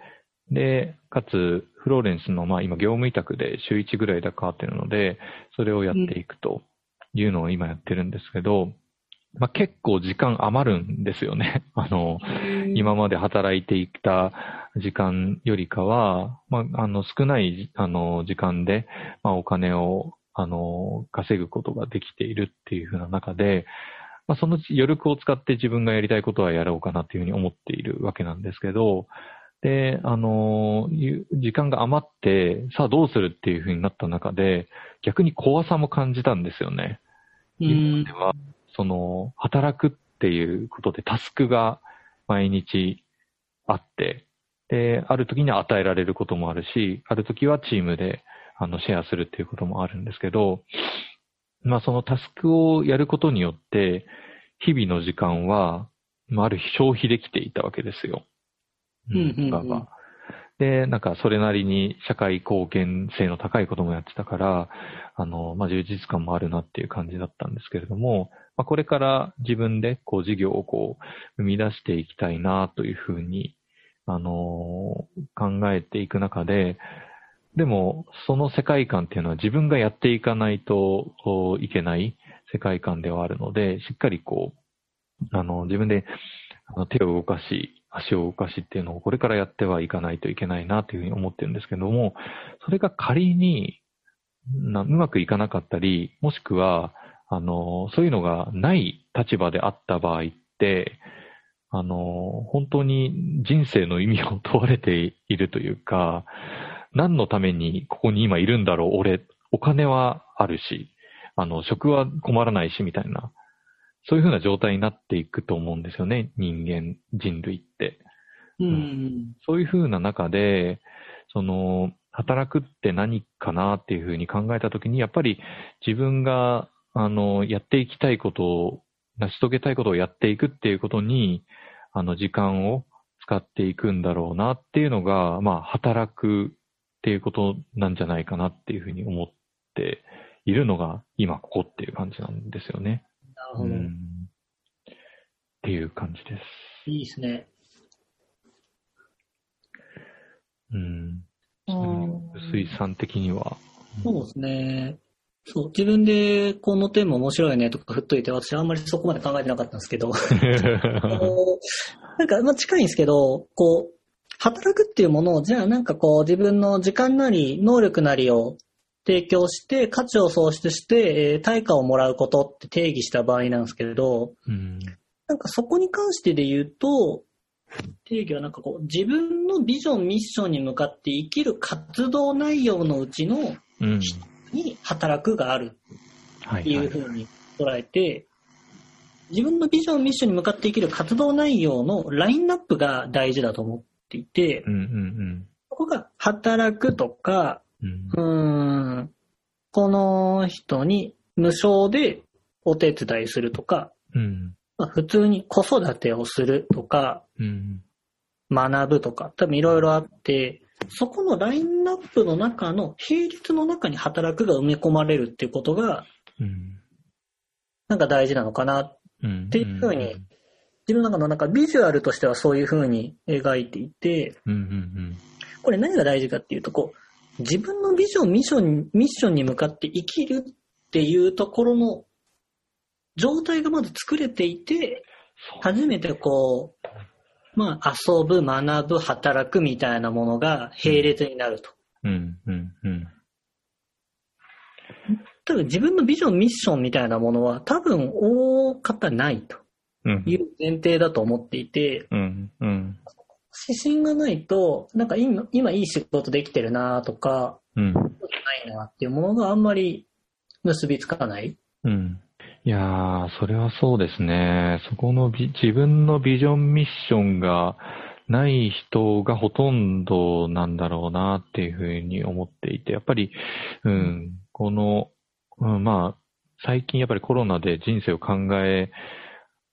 で、かつ、フローレンスの、まあ今業務委託で週1ぐらいで変わってるので、それをやっていくというのを今やってるんですけど、まあ結構時間余るんですよね。あの、今まで働いていた時間よりかは、まあ、あの、少ない、あの、時間で、まあ、お金を、あの、稼ぐことができているっていう風な中で、まあ、その余力を使って自分がやりたいことはやろうかなっていうふうに思っているわけなんですけど、で、あの、時間が余って、さあどうするっていう風になった中で、逆に怖さも感じたんですよね。うん今まで。は、その、働くっていうことでタスクが毎日あって、で、ある時に与えられることもあるし、ある時はチームで、あの、シェアするっていうこともあるんですけど、まあ、そのタスクをやることによって、日々の時間は、まあ、ある日消費できていたわけですよ。うんうんうんで、なんかそれなりに社会貢献性の高いこともやってたから、あの、まあ、充実感もあるなっていう感じだったんですけれども、まあ、これから自分でこう事業をこう生み出していきたいなというふうに、あの、考えていく中で、でも、その世界観っていうのは自分がやっていかないといけない世界観ではあるので、しっかりこう、あの、自分で手を動かし、足を動かしっていうのをこれからやってはいかないといけないなというふうに思ってるんですけども、それが仮になうまくいかなかったり、もしくは、あの、そういうのがない立場であった場合って、あの、本当に人生の意味を問われているというか、何のためにここに今いるんだろう、俺、お金はあるし、あの、食は困らないし、みたいな。そういうふうな状態になっていくと思うんですよね、人間、人類って。うん。そういうふうな中で、その、働くって何かなっていうふうに考えたときに、やっぱり自分が、あの、やっていきたいことを、成し遂げたいことをやっていくっていうことに、あの、時間を使っていくんだろうなっていうのが、まあ、働くっていうことなんじゃないかなっていうふうに思っているのが、今ここっていう感じなんですよね。なるほど。うんっていう感じです。いいですね。うん。うん薄井さん的には。そうですね。そう、自分でこのテーマ面白いねとか振っといて、私あんまりそこまで考えてなかったんですけど、なんか、まあ近いんですけど、こう、働くっていうものを、じゃあなんかこう自分の時間なり能力なりを提供して価値を創出して、えー対価をもらうことって定義した場合なんですけれど、うん。なんかそこに関してで言うと、定義はなんかこう自分のビジョン、ミッションに向かって生きる活動内容のうちのうん。に働くがあるってはいはいいうふうに捉えて、自分のビジョン、ミッションに向かって生きる活動内容のラインナップが大事だと思っていてう、んうんここが働くとか、うん。うーん、この人に無償でお手伝いするとか、うん。まあ普通に子育てをするとか、うん。学ぶとか、多分いろいろあって、そこのラインナップの中の、平日の中に働くが埋め込まれるっていうことが、うん。なんか大事なのかなうん。っていうふうに自分の中のなんかビジュアルとしてはそういう風に描いていて、うんうんこれ何が大事かっていうと、こう、自分のビジョン、ミッション、ミッションに向かって生きるっていうところの状態がまず作れていて、初めてこう、まあ遊ぶ、学ぶ、働くみたいなものが並列になると。うん。うんうん多分自分のビジョン、ミッションみたいなものは多分大方ないとうん。いう前提だと思っていて、うんうん指針がないと、なんか今、今いい仕事できてるなとか、うん。ないなっていうものがあんまり結びつかない。うん。いやー、それはそうですね。そこのビ自分のビジョンミッションがない人がほとんどなんだろうなっていうふうに思っていて、やっぱり、うん、この、うん、まあ、最近やっぱりコロナで人生を考え、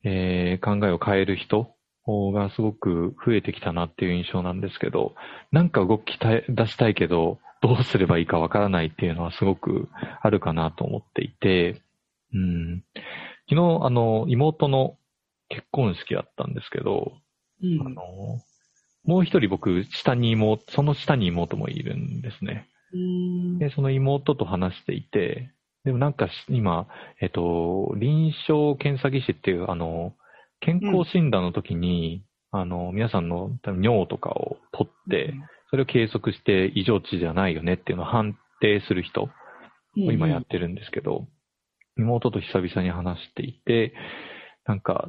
えー考えを変える人がすごく増えてきたなっていう印象なんですけど、なんか動き出したいけど、どうすればいいかわからないっていうのはすごくあるかなと思っていて、うん、昨日、あの、妹の結婚式だったんですけど、うあの、もう一人僕、下に妹、その下に妹もいるんですね。ん。で、その妹と話していて、でもなんかし今、えっと、臨床検査技師っていう、あの、健康診断の時に、あの、皆さんの尿とかを取って、それを計測して異常値じゃないよねっていうのを判定する人を今やってるんですけど、妹と久々に話していて、なんか、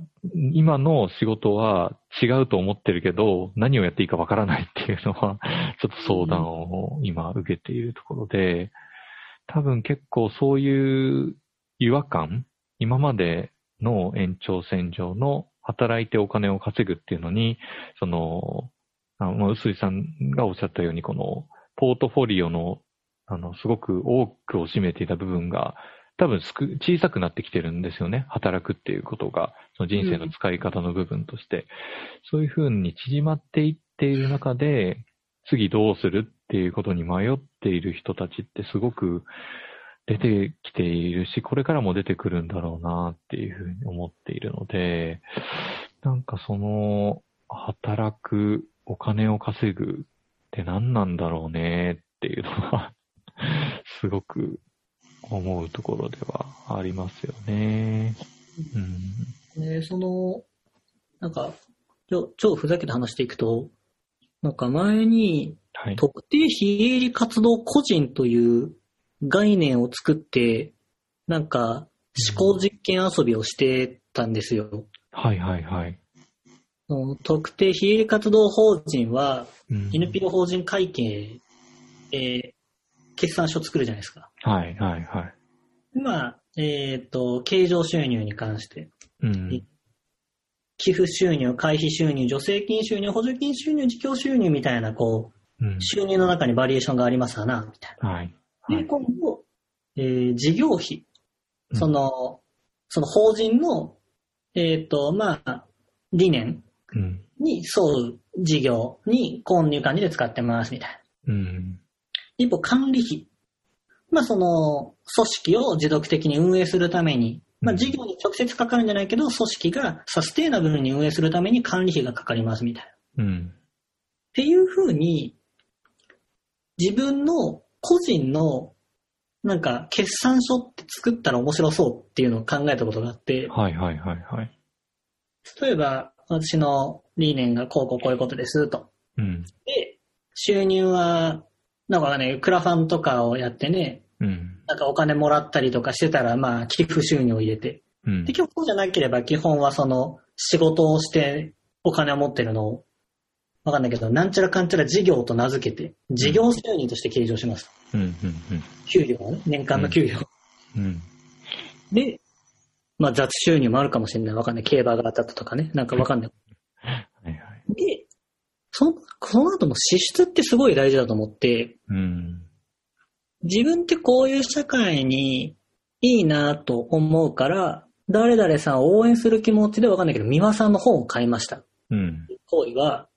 今の仕事は違うと思ってるけど、何をやっていいかわからないっていうのは、ちょっと相談を今受けているところで、多分結構そういう違和感、今までの延長線上の働いてお金を稼ぐっていうのに、その、あの、臼井さんがおっしゃったように、この、ポートフォリオの、あの、すごく多くを占めていた部分が、多分すく小さくなってきてるんですよね。働くっていうことが、その人生の使い方の部分として。そういうふうに縮まっていっている中で、次どうするっていうことに迷っている人たちってすごく出てきているし、これからも出てくるんだろうなっていうふうに思っているので、なんかその、働く、お金を稼ぐって何なんだろうねっていうのは、すごく思うところではありますよね。うん。で、その、なんか、ちょ超ふざけた話していくと、なんか前にはい。特定非営利活動個人という概念を作って、なんか思考実験遊びをしてたんですよ。はいはいはい。特定非営利活動法人はうん、NPO 法人会計、えー決算書作るじゃないですか。はいはいはい。まあ、えっ、と、経常収入に関して、うん。寄付収入、会費収入、助成金収入、補助金収入、自供収入みたいな、こうんう、収入の中にバリエーションがありますわな、みたいはい。な。で、はい。今度、えー事業費、うんその、その法人の、えっ、と、まあ、理念うん。に沿う事業に、こういう感じで使ってます、みたいな。うん。一方、管理費。まあ、その、組織を持続的に運営するために、まあ、うん事業に直接かかるんじゃないけど、組織がサステイナブルに運営するために管理費がかかります、みたいな。っうん。ていうふうに、自分の個人のなんか、決算書って作ったら面白そうっていうのを考えたことがあって、はいはいはいはい。例えば、私の理念がこうこうこういうことですと。うん。で、収入は、なんかね、クラファンとかをやってね、うん。なんかお金もらったりとかしてたら、まあ、寄付収入を入れて。うんで、。今日そうじゃなければ、基本はその、仕事をしてお金を持ってるのを、わかんないけど、なんちゃらかんちゃら事業と名付けて、事業収入として計上します。うん。うん。給料をね、年間の給料。うん。うん。で、まあ雑収入もあるかもしれない。わかんない。競馬が当たったとかね。なんかわかんない。はいはい。で、その、その後の支出ってすごい大事だと思って、うん。自分ってこういう社会にいいなと思うから、誰々さんを応援する気持ちでわかんないけど、三輪さんの本を買いました。うん。行為は、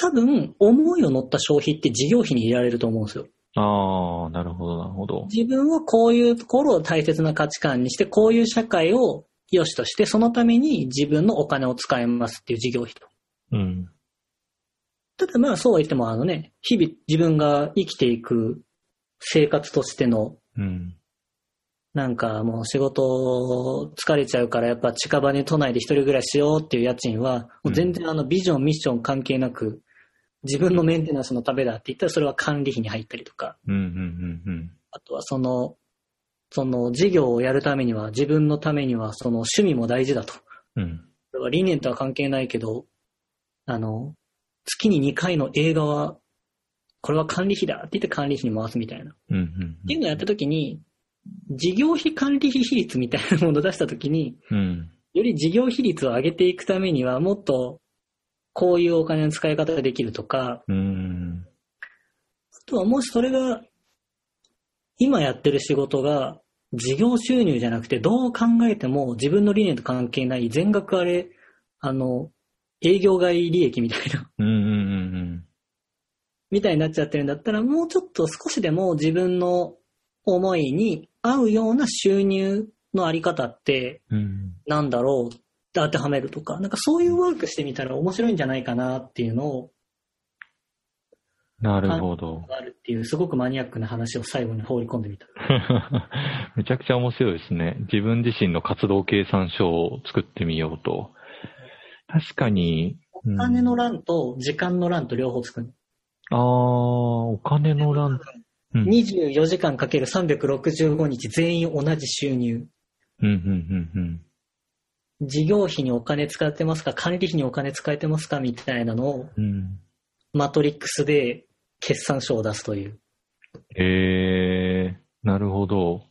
多分、思いを乗った消費って事業費に入れられると思うんですよ。ああ、なるほどなるほど。自分はこういうところを大切な価値観にして、こういう社会を良しとして、そのために自分のお金を使いますっていう事業費と。うん。ただまあそうは言ってもあのね、日々自分が生きていく生活としての、うん。なんかもう仕事疲れちゃうからやっぱ近場に都内で一人暮らししようっていう家賃は、もう全然あのビジョン、ミッション関係なく、自分のメンテナンスのためだって言ったらそれは管理費に入ったりとか、うん。うん。うん。あとはその、その事業をやるためには、自分のためにはその趣味も大事だと。うん。これは理念とは関係ないけど、あの、月に2回の映画は、これは管理費だって言って管理費に回すみたいな。っうん。うん。ていうのをやったときに、事業費管理費比率みたいなものを出したときに、うん。より事業比率を上げていくためには、もっと、こういうお金の使い方ができるとか、うん。あとはもしそれが、今やってる仕事が、事業収入じゃなくて、どう考えても自分の理念と関係ない全額あれ、あの、営業外利益みたいな、うん。うん。みたいになっちゃってるんだったら、もうちょっと少しでも自分の思いに合うような収入のあり方ってうん。なんだろう当てはめるとか、なんかそういうワークしてみたら面白いんじゃないかなっていうのを、なるほど。あるっていうすごくマニアックな話を最後に放り込んでみた。めちゃくちゃ面白いですね。自分自身の活動計算書を作ってみようと。確かに。うんお金の欄と時間の欄と両方作る。ああ、お金の欄。うん。うん、24時間かける365日全員同じ収入。うん、うん、うん。事業費にお金使ってますか管理費にお金使えてますかみたいなのをうん。マトリックスで決算書を出すという。ええなるほど。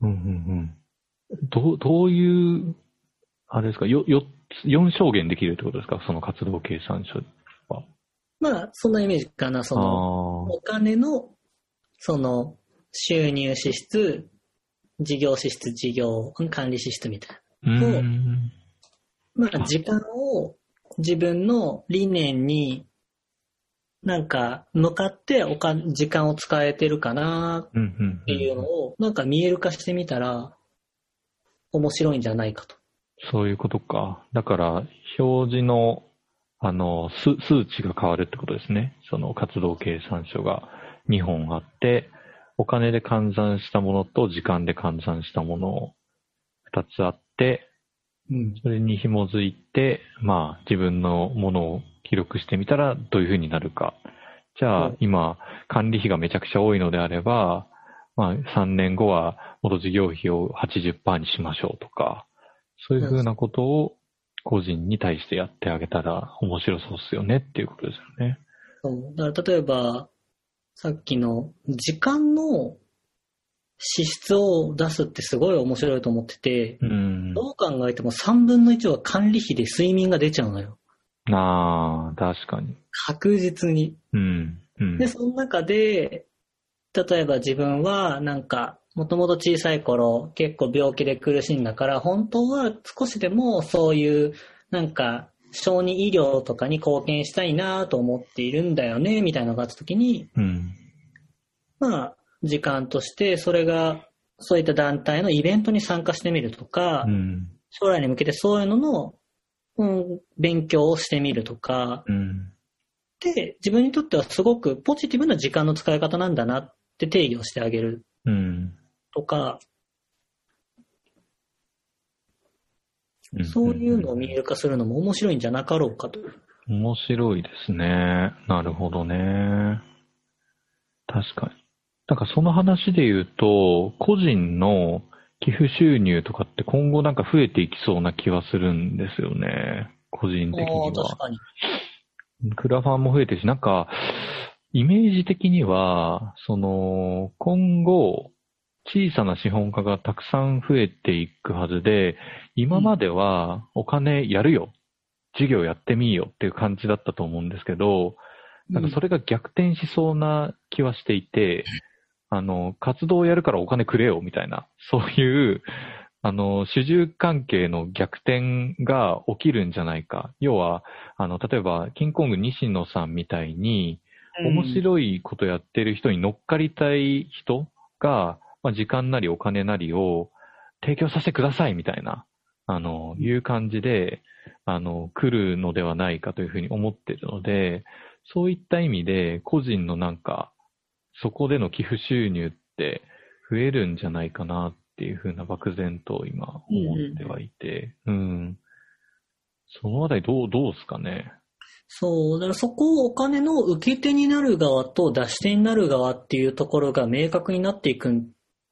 うん、うん、うん。どう、どういう、あれですか、よ、よ、4証言できるってことですかその活動計算書は。まあ、そんなイメージかな。その、あお金の、その、収入支出、事業支出、事業管理支出みたいあ。うん。な。まあ、時間を自分の理念に、なんか、向かっておか、時間を使えてるかな。っていうのを、なんか見える化してみたら、面白いんじゃないかと。そういうことか。だから、表示の、あの、数数値が変わるってことですね。その活動計算書が2本あって、お金で換算したものと時間で換算したものを2つあって、うん。それに紐づいて、まあ、自分のものを記録してみたらどういうふうになるか。じゃあ、うん今、管理費がめちゃくちゃ多いのであれば、まあ、3年後は元事業費を80%にしましょうとか、そういうふうなことを個人に対してやってあげたら面白そうっすよねっていうことですよね。そう。だから例えば、さっきの時間の支出を出すってすごい面白いと思ってて、うん。どう考えても3分の1は管理費で睡眠が出ちゃうのよ。ああ、確かに。確実に。うん。うん。で、その中で、例えば自分はなんか、もともと小さい頃結構病気で苦しんだから、本当は少しでもそういうなんか小児医療とかに貢献したいなと思っているんだよね、みたいなのがあった時に、うん。まあ、時間としてそれがそういった団体のイベントに参加してみるとか、うん。将来に向けてそういうのの、うん、勉強をしてみるとか、うん。で、自分にとってはすごくポジティブな時間の使い方なんだなって定義をしてあげる。うん。とか、うんそういうのを見える化するのも面白いんじゃなかろうかと。面白いですね。なるほどね。確かに。なんかその話で言うと、個人の寄付収入とかって今後なんか増えていきそうな気はするんですよね。個人的には確。かに。クラファンも増えてるし、なんか、イメージ的には、その、今後、小さな資本家がたくさん増えていくはずで、今まではお金やるよ。事業やってみよっていう感じだったと思うんですけど、なんかそれが逆転しそうな気はしていて、あの、活動をやるからお金くれよみたいな、そういう、あの、主従関係の逆転が起きるんじゃないか。要は、あの、例えば、キングコング西野さんみたいに、面白いことやってる人に乗っかりたい人が、まあ、時間なりお金なりを提供させてくださいみたいな、あの、いう感じで、あの、来るのではないかというふうに思っているので、そういった意味で、個人のなんか、そこでの寄付収入って増えるんじゃないかなっていうふうな漠然と今思ってはいて、うん。そのあたりどう、どうですかね？そう、だからそこをお金の受け手になる側と出し手になる側っていうところが明確になっていく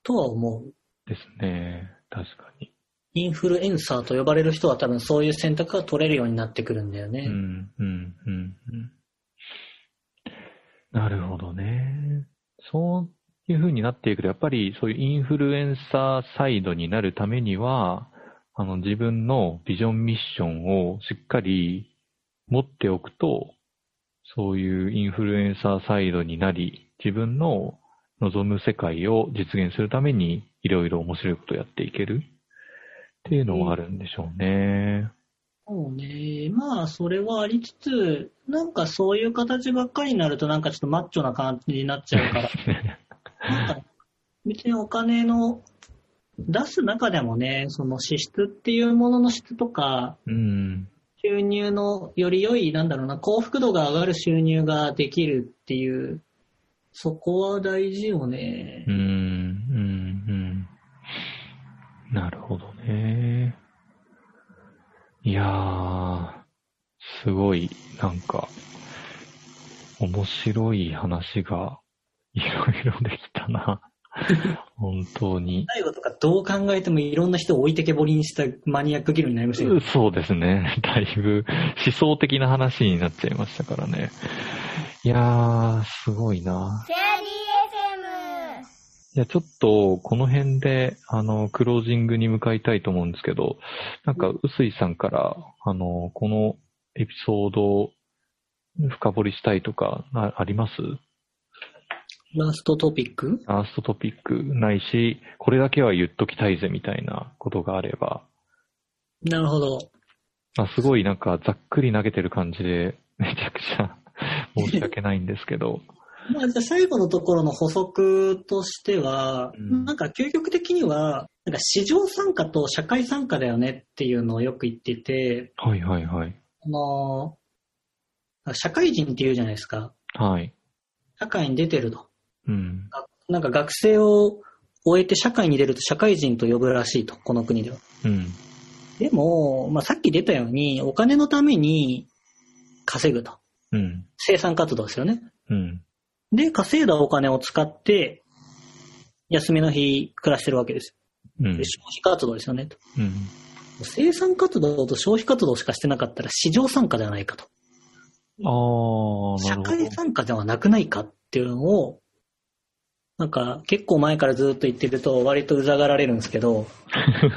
とは思う。ですね。確かに。インフルエンサーと呼ばれる人は多分そういう選択が取れるようになってくるんだよね。うん、うん、うん、うん。なるほどね。そういう風になっていくと、やっぱりそういうインフルエンサーサイドになるためには、あの自分のビジョンミッションをしっかり持っておくと、そういうインフルエンサーサイドになり、自分の望む世界を実現するためにいろいろ面白いことをやっていけるっていうのはあるんでしょうね。そうね。まあ、それはありつつ、なんかそういう形ばっかりになるとなんかちょっとマッチョな感じになっちゃうから、なんか別にお金の出す中でもね、その支出っていうものの質とか、うん。収入のより良い、なんだろうな、幸福度が上がる収入ができるっていう、そこは大事よねう。ん、うん、うん。なるほど。いやー、すごい、なんか、面白い話がいろいろできたな。本当に。最後とかどう考えてもいろんな人を置いてけぼりにしたマニアック議論になりましたけど、そうですね。だいぶ思想的な話になっちゃいましたからね。いやー、すごいな。いや、ちょっと、この辺で、あの、クロージングに向かいたいと思うんですけど、なんか、うすいさんから、あの、このエピソードを深掘りしたいとか、ああります？ラストトピック？ラストトピックないし、これだけは言っときたいぜみたいなことがあれば、なるほど。あすごいなんかざっくり投げてる感じで、めちゃくちゃ申し訳ないんですけど、まあ、じゃあ最後のところの補足としては、うんなんか究極的には、なんか市場参加と社会参加だよねっていうのをよく言ってて、はいはいはい。あの社会人って言うじゃないですか。はい。社会に出てると。うん。なんか学生を終えて社会に出ると社会人と呼ぶらしいと、この国では。うん。でも、まあ、さっき出たように、お金のために稼ぐと。うん。生産活動ですよね。うん。で、稼いだお金を使って、休みの日暮らしてるわけですよ。うんで。消費活動ですよねと。うん。生産活動と消費活動しかしてなかったら市場参加じゃないかと。あ社。会参加ではなくないかっていうのを、なんか結構前からずっと言ってると割とうざがられるんですけど、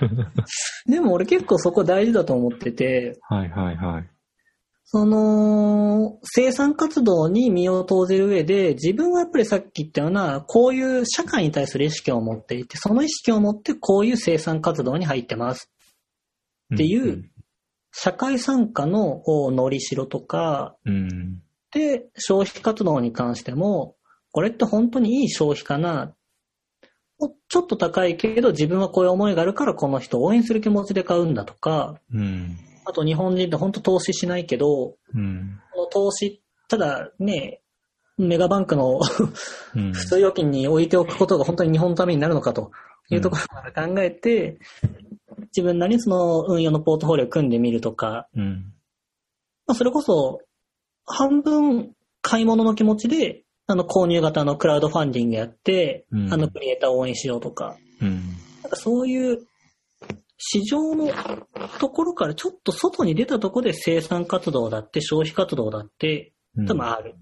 でも俺結構そこ大事だと思ってて、はいはいはい。その、生産活動に身を投じる上で、自分はやっぱりさっき言ったような、こういう社会に対する意識を持っていて、その意識を持ってこういう生産活動に入ってます。っていう社会参加のおのりしろとか、うん。で、消費活動に関しても、これって本当にいい消費かなちょっと高いけど自分はこういう思いがあるからこの人を応援する気持ちで買うんだとか、うん。あと日本人って本当投資しないけど、うん。この投資、ただね、メガバンクのうん。普通預金に置いておくことが本当に日本のためになるのかというところから考えて、自分なりにその運用のポートフォリオを組んでみるとか、うん。まあ、それこそ半分買い物の気持ちで、あの購入型のクラウドファンディングやって、うんあのクリエイターを応援しようとか、うん。なんかそういう市場のところからちょっと外に出たところで生産活動だって消費活動だって多分ある。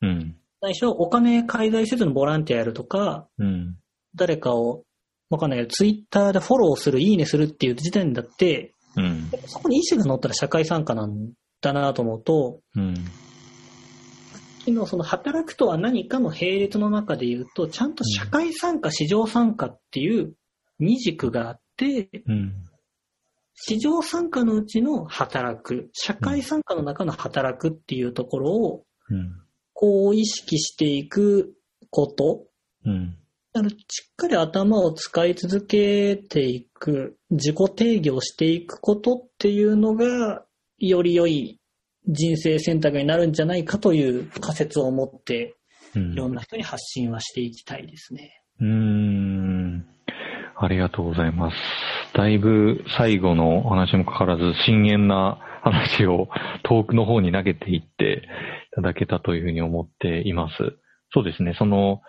うん。最初お金介在せずのボランティアやるとか、うん。誰かをわかんないけど、ツイッターでフォローする、いいねするっていう時点だって、うん。そこに意思が乗ったら社会参加なんだなと思うと、うん。昨日その働くとは何かの並列の中で言うと、ちゃんと社会参加、市場参加っていう二軸があって、うん。市場参加のうちの働く、社会参加の中の働くっていうところを、うん。こう意識していくこと、うん。あのしっかり頭を使い続けていく、自己定義をしていくことっていうのが、より良い人生選択になるんじゃないかという仮説を持って、うんいろんな人に発信はしていきたいですね。うーん。ありがとうございます。だいぶ最後の話もかからず、深遠な話を遠くの方に投げていっていただけたというふうに思っています。そうですね、その、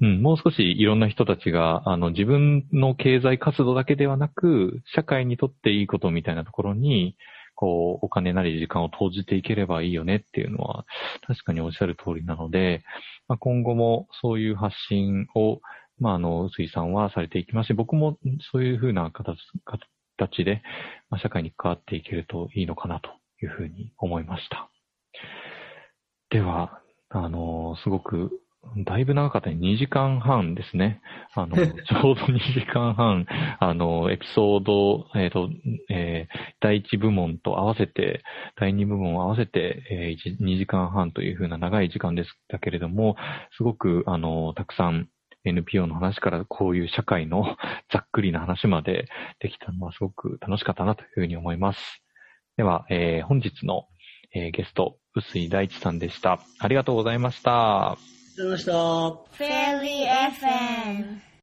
うん、もう少しいろんな人たちが、あの、自分の経済活動だけではなく、社会にとっていいことみたいなところに、こう、お金なり時間を投じていければいいよねっていうのは、確かにおっしゃる通りなので、まあ、今後もそういう発信を、まあ、あの、臼井さんはされていきますし、僕もそういうふうな形形で、まあ、社会に関わっていけるといいのかなというふうに思いました。では、あの、すごく、だいぶ長かったね。2時間半ですね。あの、ちょうど2時間半、あの、エピソード、えっ、と、えー第1部門と合わせて、第2部門を合わせて、えー、2時間半というふうな長い時間でしたけれども、すごく、あの、たくさん NPO の話からこういう社会の ざっくりな話までできたのはすごく楽しかったなというふうに思います。では、えー本日の、えーゲスト、臼井大地さんでした。ありがとうございました。ありがとうございました。FM